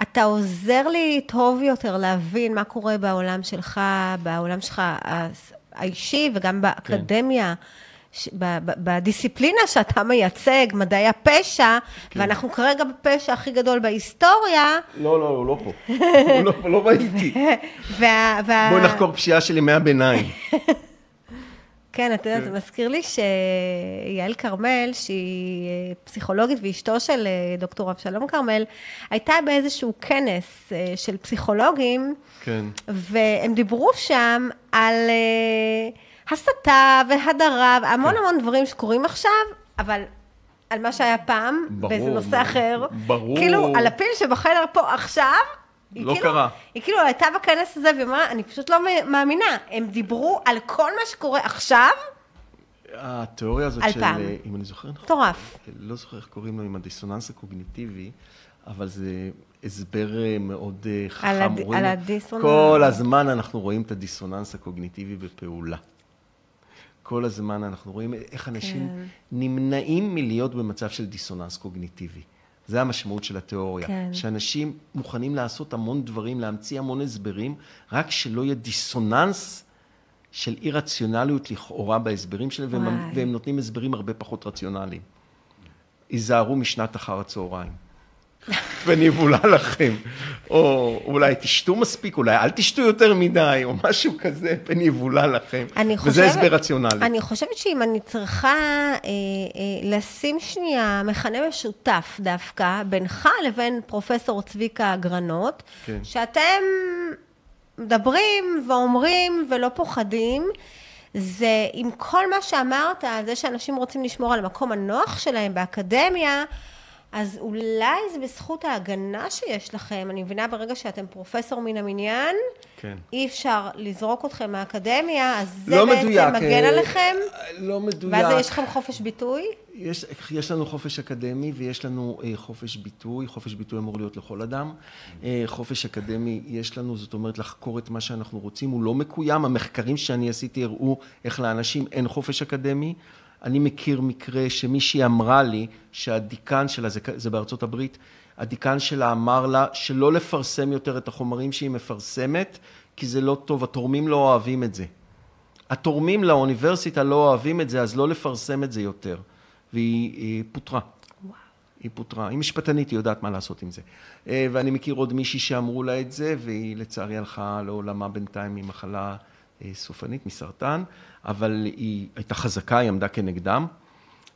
אתה עוזר לי טוב יותר להבין מה קורה בעולם שלך, בעולם שלך האישי וגם באקדמיה. ש- בדיסציפלינה שאתה מייצג, מדעי הפשע, ואנחנו כרגע בפשע הכי גדול בהיסטוריה, לא, לא, הוא לא פה. הוא לא לא ראיתי. וה... וה... בואי נחקור פשיעה של ימי הביניים. כן, אתה יודע, זה מזכיר לי שיעל כרמל, שהיא אה, פסיכולוגית ואשתו של אה, דוקטור אבשלום כרמל, הייתה באיזשהו כנס אה, של פסיכולוגים, כן. והם דיברו שם על הסתה והדרה, המון כן. המון דברים שקורים עכשיו, אבל על מה שהיה פעם, ברור, באיזה נושא ברור. אחר. ברור. כאילו, על הפיל שבחדר פה עכשיו. היא לא כאילו, קרה. היא כאילו הייתה בכנס הזה והיא אמרה, אני פשוט לא מאמינה. הם דיברו על כל מה שקורה עכשיו, התיאוריה הזאת של, פעם. אה, אם אני זוכר נכון, מטורף. לא זוכר איך קוראים לו, עם הדיסוננס הקוגניטיבי, אבל זה הסבר אה, מאוד אה, חכם. על הד- על הדיסוננס. כל הזמן אנחנו רואים את הדיסוננס הקוגניטיבי בפעולה. כל הזמן אנחנו רואים איך אנשים כן. נמנעים מלהיות במצב של דיסוננס קוגניטיבי. זה המשמעות של התיאוריה. כן. שאנשים מוכנים לעשות המון דברים, להמציא המון הסברים, רק שלא יהיה דיסוננס של אי רציונליות לכאורה בהסברים שלהם, והם. והם נותנים הסברים הרבה פחות רציונליים. היזהרו משנת אחר הצהריים. ונבהולה לכם. או אולי תשתו מספיק, אולי אל תשתו יותר מדי, או משהו כזה, ונבהולה לכם. אני וזה חושבת- הסבר רציונלי. אני חושבת שאם אני צריכה אה, אה, לשים שנייה מכנה משותף דווקא בינך לבין פרופסור צביקה אגרנות, כן. שאתם מדברים ואומרים ולא פוחדים, זה עם כל מה שאמרת, זה שאנשים רוצים לשמור על המקום הנוח שלהם באקדמיה, אז אולי זה בזכות ההגנה שיש לכם. אני מבינה ברגע שאתם פרופסור מן המניין, כן. אי אפשר לזרוק אתכם מהאקדמיה, אז זה לא בעצם מדויק. מגן אה, עליכם, לא מדויק. ואז יש לכם חופש ביטוי? יש, יש לנו חופש אקדמי ויש לנו אה, חופש ביטוי, חופש ביטוי אמור להיות לכל אדם. אה, חופש אקדמי יש לנו, זאת אומרת לחקור את מה שאנחנו רוצים, הוא לא מקוים, המחקרים שאני עשיתי הראו איך לאנשים אין חופש אקדמי. אני מכיר מקרה שמישהי אמרה לי שהדיקן שלה, זה, זה בארצות הברית, הדיקן שלה אמר לה שלא לפרסם יותר את החומרים שהיא מפרסמת, כי זה לא טוב, התורמים לא אוהבים את זה. התורמים לאוניברסיטה לא אוהבים את זה, אז לא לפרסם את זה יותר. והיא היא פוטרה. היא פוטרה. היא משפטנית, היא יודעת מה לעשות עם זה. אה, ואני מכיר עוד מישהי שאמרו לה את זה, והיא לצערי הלכה לעולמה בינתיים ממחלה סופנית, מסרטן, אבל היא הייתה חזקה, היא עמדה כנגדם.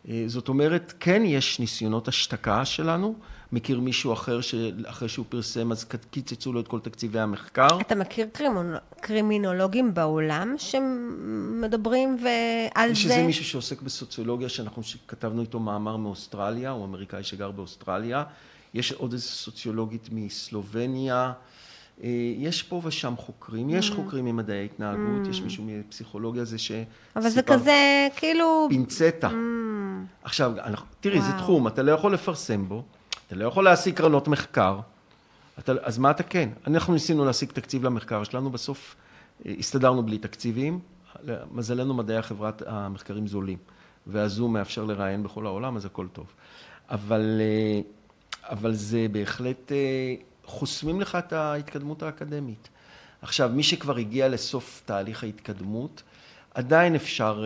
אה, זאת אומרת, כן יש ניסיונות השתקה שלנו. מכיר מישהו אחר שאחרי שהוא פרסם, אז קיצצו לו את כל תקציבי המחקר. אתה מכיר קרימונ... קרימינולוגים בעולם שמדברים ו... על יש זה? איזה מישהו שעוסק בסוציולוגיה, שאנחנו כתבנו איתו מאמר מאוסטרליה, הוא אמריקאי שגר באוסטרליה. יש עוד איזו סוציולוגית מסלובניה. אה, יש פה ושם חוקרים, יש חוקרים ממדעי ההתנהגות, יש מישהו מפסיכולוגיה, זה ש... אבל זה כזה, כאילו... פינצטה. עכשיו, אנחנו, תראי, זה. תחום, אתה לא יכול לפרסם בו, אתה לא יכול להשיג קרנות מחקר, אתה, אז מה אתה כן? אנחנו ניסינו להשיג תקציב למחקר שלנו, בסוף אה, הסתדרנו בלי תקציבים, מזלנו מדעי החברת המחקרים זולים, והזום מאפשר לראיין בכל העולם, אז הכל טוב. אבל, אה, אבל זה בהחלט, חוסמים לך את ההתקדמות האקדמית. עכשיו, מי שכבר הגיע לסוף תהליך ההתקדמות, עדיין אפשר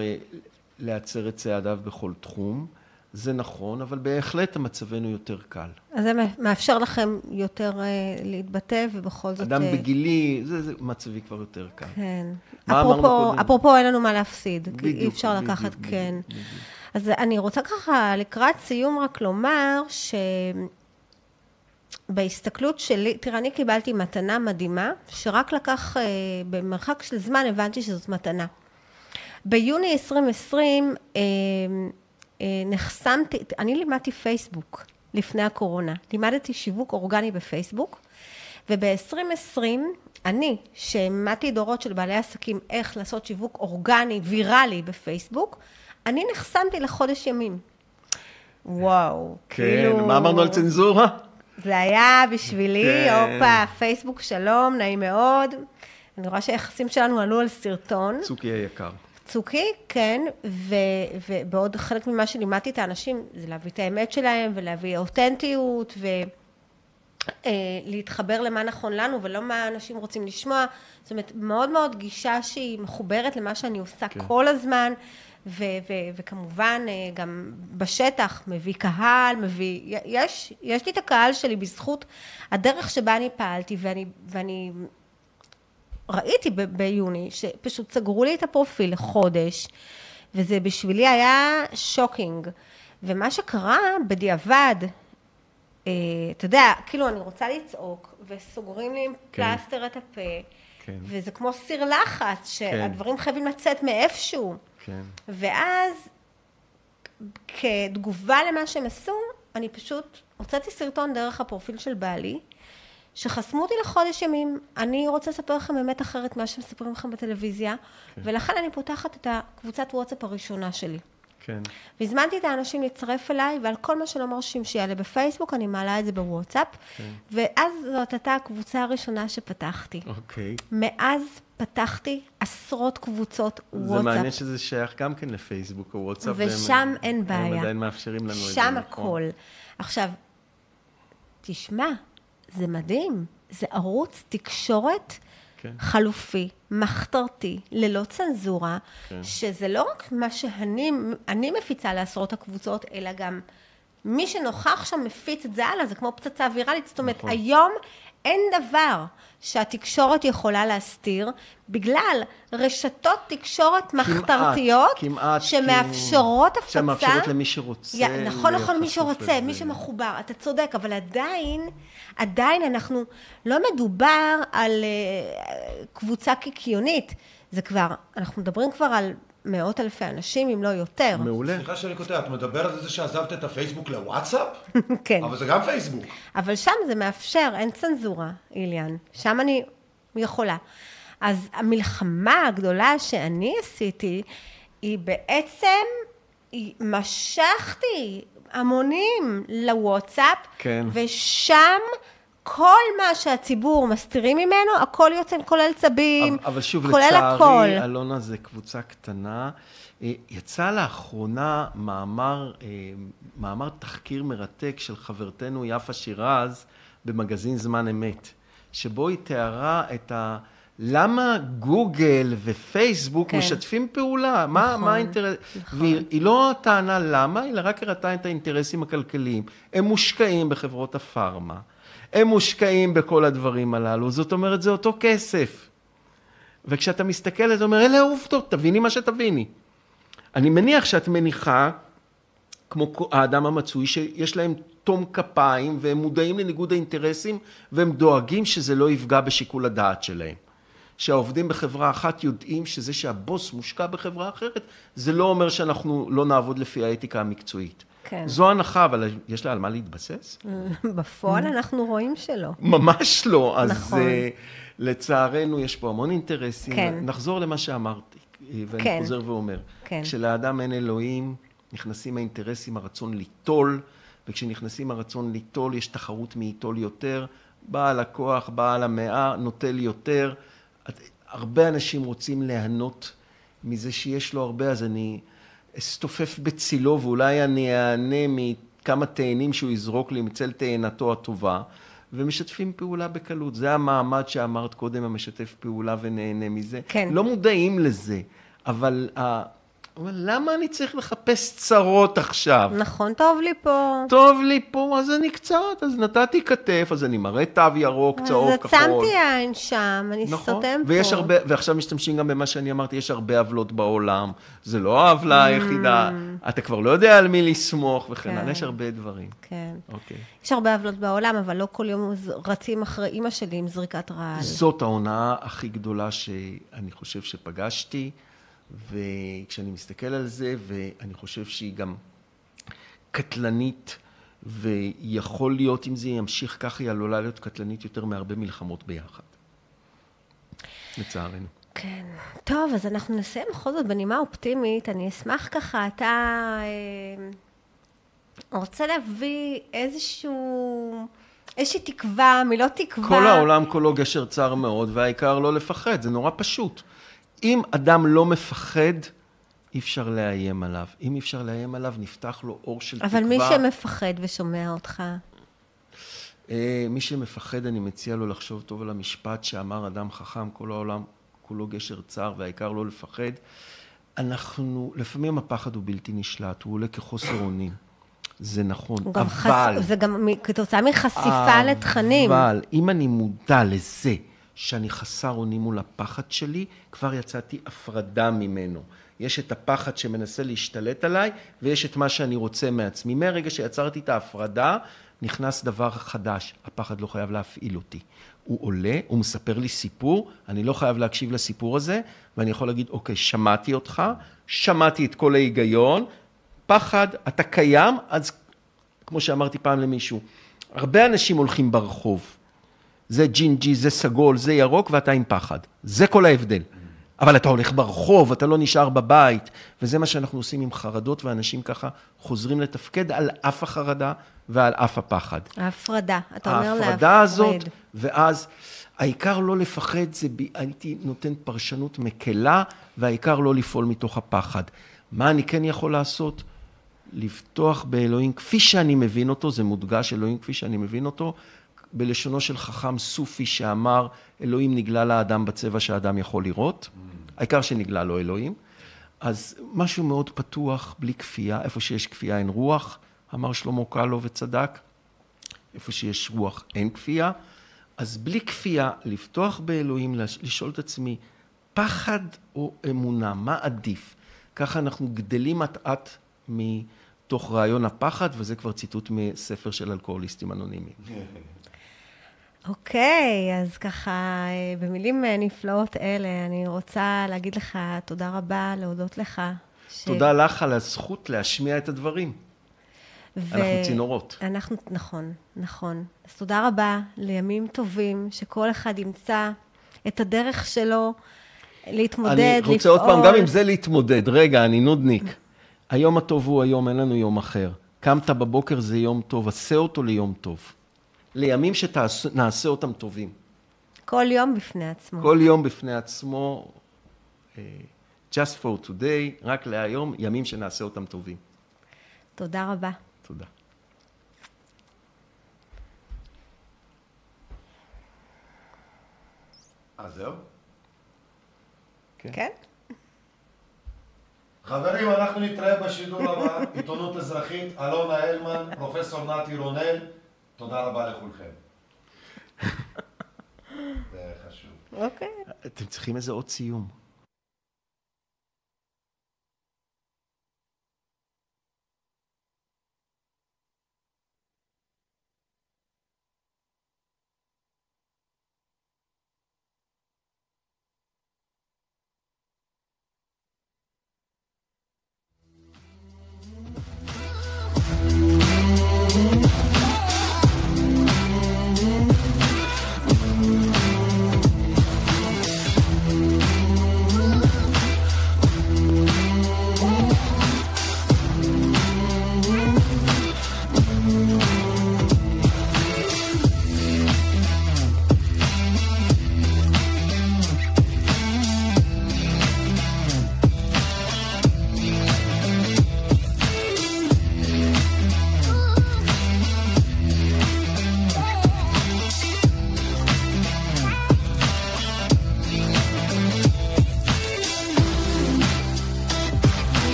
להצר את צעדיו בכל תחום. זה נכון, אבל בהחלט מצבנו יותר קל. אז זה מאפשר לכם יותר uh, להתבטא, ובכל זאת... אדם uh... בגילי, זה, זה מצבי כבר יותר קל. כן. אפרופו, אפרופו, אין לנו מה להפסיד. בדיוק, אי אפשר בדיוק, לקחת, בדיוק, כן. בדיוק. אז אני רוצה ככה, לקראת סיום רק לומר, ש... בהסתכלות שלי, תראה, אני קיבלתי מתנה מדהימה, שרק לקח, uh, במרחק של זמן הבנתי שזאת מתנה. ביוני 2020, uh, אה, נחסמתי, אני לימדתי פייסבוק לפני הקורונה, לימדתי שיווק אורגני בפייסבוק, וב-2020 אני, שהעמדתי דורות של בעלי עסקים איך לעשות שיווק אורגני, ויראלי בפייסבוק, אני נחסמתי לחודש ימים. וואו, כן, כאילו... מה אמרנו על צנזורה? זה היה בשבילי, כן. הופה, פייסבוק שלום, נעים מאוד. אני רואה שהיחסים שלנו עלו על סרטון. צוקי היקר. צוקי, כן, ו, ובעוד חלק ממה שלימדתי את האנשים זה להביא את האמת שלהם ולהביא אותנטיות ולהתחבר אה, למה נכון לנו ולא מה אנשים רוצים לשמוע. זאת אומרת, מאוד מאוד גישה שהיא מחוברת למה שאני עושה כן. כל הזמן. ו- ו- וכמובן אה, גם בשטח מביא קהל, מביא, יש, יש לי את הקהל שלי בזכות הדרך שבה אני פעלתי ואני, ואני ראיתי ב- ביוני שפשוט סגרו לי את הפרופיל לחודש, וזה בשבילי היה shocking. ומה שקרה בדיעבד, אה, אתה יודע, כאילו אני רוצה לצעוק, וסוגרים לי עם כן. פלסטר את הפה, כן. וזה כמו סיר לחץ, כן. שהדברים כן. חייבים לצאת מאיפשהו. כן. ואז כתגובה למה שהם עשו, אני פשוט הוצאתי סרטון דרך הפרופיל של בעלי, שחסמו אותי לחודש ימים. אני רוצה לספר לכם אמת אחרת ממה שמספרים לכם בטלוויזיה, כן. ולכן אני פותחת את הקבוצת וואטסאפ הראשונה שלי. כן. והזמנתי את האנשים להצטרף אליי, ועל כל מה שלא מרשים שיעלה בפייסבוק, אני מעלה את זה בוואטסאפ, כן. ואז זאת הייתה הקבוצה הראשונה שפתחתי. אוקיי. מאז פתחתי עשרות קבוצות וואטסאפ. זה מעניין שזה שייך גם כן לפייסבוק או וואטסאפ. ושם והם, אין בעיה. הם עדיין מאפשרים לנו את זה. שם נכון. הכל. עכשיו, תשמע, זה מדהים, זה ערוץ תקשורת כן. חלופי, מחתרתי, ללא צנזורה, כן. שזה לא רק מה שאני מפיצה לעשרות הקבוצות, אלא גם מי שנוכח שם מפיץ את זה הלאה, זה כמו פצצה ויראלית, זאת אומרת, נכון. היום אין דבר שהתקשורת יכולה להסתיר, בגלל רשתות תקשורת כמעט, מחתרתיות, כמעט, שמאפשרות הפצה. שמאפשרות למי שרוצה. י, נכון, נכון, מי שרוצה, מי שמחובר, אתה צודק, אבל עדיין, עדיין אנחנו, לא מדובר על uh, קבוצה קיקיונית, זה כבר, אנחנו מדברים כבר על מאות אלפי אנשים, אם לא יותר. מעולה. סליחה שאני קוטע, את מדברת על זה שעזבת את הפייסבוק לוואטסאפ? כן. אבל זה גם פייסבוק. אבל שם זה מאפשר, אין צנזורה, איליאן. שם אני יכולה. אז המלחמה הגדולה שאני עשיתי, היא בעצם, היא משכתי המונים לוואטסאפ, כן. ושם כל מה שהציבור מסתירים ממנו, הכל יוצא, כולל צבים, אבל, אבל שוב, כולל לצערי, הכל. אלונה זה קבוצה קטנה. אה, יצא לאחרונה מאמר, אה, מאמר תחקיר מרתק של חברתנו יפה שירז במגזין זמן אמת, שבו היא תיארה את ה... למה גוגל ופייסבוק כן. משתפים פעולה? נכון, מה, מה האינטרס... נכון. והיא לא טענה למה, אלא רק הראתה את האינטרסים הכלכליים. הם מושקעים בחברות הפארמה. הם מושקעים בכל הדברים הללו, זאת אומרת, זה אותו כסף. וכשאתה מסתכל, אתה אומר, אלה העובדות, תביני מה שתביני. אני מניח שאת מניחה, כמו האדם המצוי, שיש להם תום כפיים, והם מודעים לניגוד האינטרסים, והם דואגים שזה לא יפגע בשיקול הדעת שלהם. שהעובדים בחברה אחת יודעים שזה שהבוס מושקע בחברה אחרת, זה לא אומר שאנחנו לא נעבוד לפי האתיקה המקצועית. כן. זו הנחה, אבל יש לה על מה להתבסס? בפועל אנחנו רואים שלא. ממש לא. אז נכון. uh, לצערנו יש פה המון אינטרסים. כן. נחזור למה שאמרתי, ואני כן. חוזר ואומר. כן. כשלאדם אין אלוהים, נכנסים האינטרסים, הרצון ליטול, וכשנכנסים הרצון ליטול, יש תחרות מי ייטול יותר, בעל הכוח, בעל המאה, נוטל יותר. הרבה אנשים רוצים ליהנות מזה שיש לו הרבה, אז אני אסתופף בצילו ואולי אני אענה מכמה תאנים שהוא יזרוק לי מצל תאנתו הטובה, ומשתפים פעולה בקלות. זה המעמד שאמרת קודם, המשתף פעולה ונהנה מזה. כן. לא מודעים לזה, אבל... אבל למה אני צריך לחפש צרות עכשיו? נכון, טוב לי פה. טוב לי פה, אז אני קצת, אז נתתי כתף, אז אני מראה תו ירוק, צהוב, אז כחול. עצמתי עין שם, אני נכון, סותם פה. ויש הרבה, ועכשיו משתמשים גם במה שאני אמרתי, יש הרבה עוולות בעולם, זה לא העוולה היחידה, אתה כבר לא יודע על מי לסמוך וכן Mm. כן. הלאה, יש הרבה דברים. כן. אוקיי. יש הרבה עוולות בעולם, אבל לא כל יום רצים אחרי אימא שלי עם זריקת רעל. זאת ההונאה הכי גדולה שאני חושב שפגשתי, וכשאני מסתכל על זה, ואני חושב שהיא גם קטלנית, ויכול להיות, אם זה ימשיך ככה, היא עלולה להיות קטלנית יותר מהרבה מלחמות ביחד. לצערנו. כן. טוב, אז אנחנו נסיים בכל זאת בנימה אופטימית. אני אשמח ככה, אתה אה, רוצה להביא איזשהו... איזושהי תקווה, מילות תקווה. כל העולם כולו גשר צר מאוד, והעיקר לא לפחד, זה נורא פשוט. אם אדם לא מפחד, אי אפשר לאיים עליו. אם אי אפשר לאיים עליו, נפתח לו אור של תקווה. אבל מי שמפחד ושומע אותך, אה, מי שמפחד, אני מציע לו לחשוב טוב על המשפט שאמר אדם חכם, כל העולם כולו גשר צר, והעיקר לא לפחד. אנחנו, לפעמים הפחד הוא בלתי נשלט, הוא עולה כחוסר אונים. זה נכון, אבל... חש... זה גם כתוצאה מחשיפה לתכנים. אבל אם אני מודע לזה שאני חסר אונים מול הפחד שלי, כבר יצאתי הפרדה ממנו. יש את הפחד שמנסה להשתלט עליי, ויש את מה שאני רוצה מעצמי. מהרגע שיצרתי את ההפרדה, נכנס דבר חדש. הפחד לא חייב להפעיל אותי. הוא עולה, הוא מספר לי סיפור, אני לא חייב להקשיב לסיפור הזה, ואני יכול להגיד, אוקיי, שמעתי אותך, שמעתי את כל ההיגיון, פחד, אתה קיים, אז כמו שאמרתי פעם למישהו, הרבה אנשים הולכים ברחוב. זה ג'ינג'י, זה סגול, זה ירוק, ואתה עם פחד. זה כל ההבדל. אבל אתה הולך ברחוב, אתה לא נשאר בבית, וזה מה שאנחנו עושים עם חרדות, ואנשים ככה חוזרים לתפקד על אף החרדה ועל אף הפחד. ההפרדה, אתה אומר להפרד. ההפרדה הזאת, ואז העיקר לא לפחד, זה, ב- הייתי נותן פרשנות מקלה, והעיקר לא לפעול מתוך הפחד. מה אני כן יכול לעשות? לבטוח באלוהים כפי שאני מבין אותו, זה מודגש אלוהים כפי שאני מבין אותו, בלשונו של חכם סופי שאמר, אלוהים נגלה לאדם בצבע שהאדם יכול לראות, העיקר שנגלה לו אלוהים. אז משהו מאוד פתוח, בלי כפייה, איפה שיש כפייה אין רוח, אמר שלמה קלו וצדק, איפה שיש רוח אין כפייה. אז בלי כפייה, לפתוח באלוהים, לש- לשאול את עצמי, פחד או אמונה, מה עדיף? ככה אנחנו גדלים אט-אט מתוך רעיון הפחד, וזה כבר ציטוט מספר של אלכוהוליסטים אנונימיים. אוקיי, אז ככה, אה, במילים אה, נפלאות אלה, אני רוצה להגיד לך תודה רבה, להודות לך. ש- תודה לך על הזכות להשמיע את הדברים. ו- אנחנו צינורות. אנחנו, נכון, נכון. אז תודה רבה לימים טובים, שכל אחד ימצא את הדרך שלו להתמודד, אני לפעול. רוצה עוד פעם, גם עם זה להתמודד. רגע, אני נודניק. היום הטוב הוא היום, אין לנו יום אחר. קמת בבוקר זה יום טוב, עשה אותו ליום טוב. לימים שנעשה אותם טובים. כל יום בפני עצמו. כל יום בפני עצמו, אה, just for today, רק להיום, ימים שנעשה אותם טובים. תודה רבה. תודה. אז זהו. כן? חברים, אנחנו נתראה בשידור הבא, עיתונות אזרחית, אלונה הלמן, פרופסור נתי רונל, תודה רבה לכולכם. זה חשוב. אוקיי. אתם צריכים איזה עוד סיום.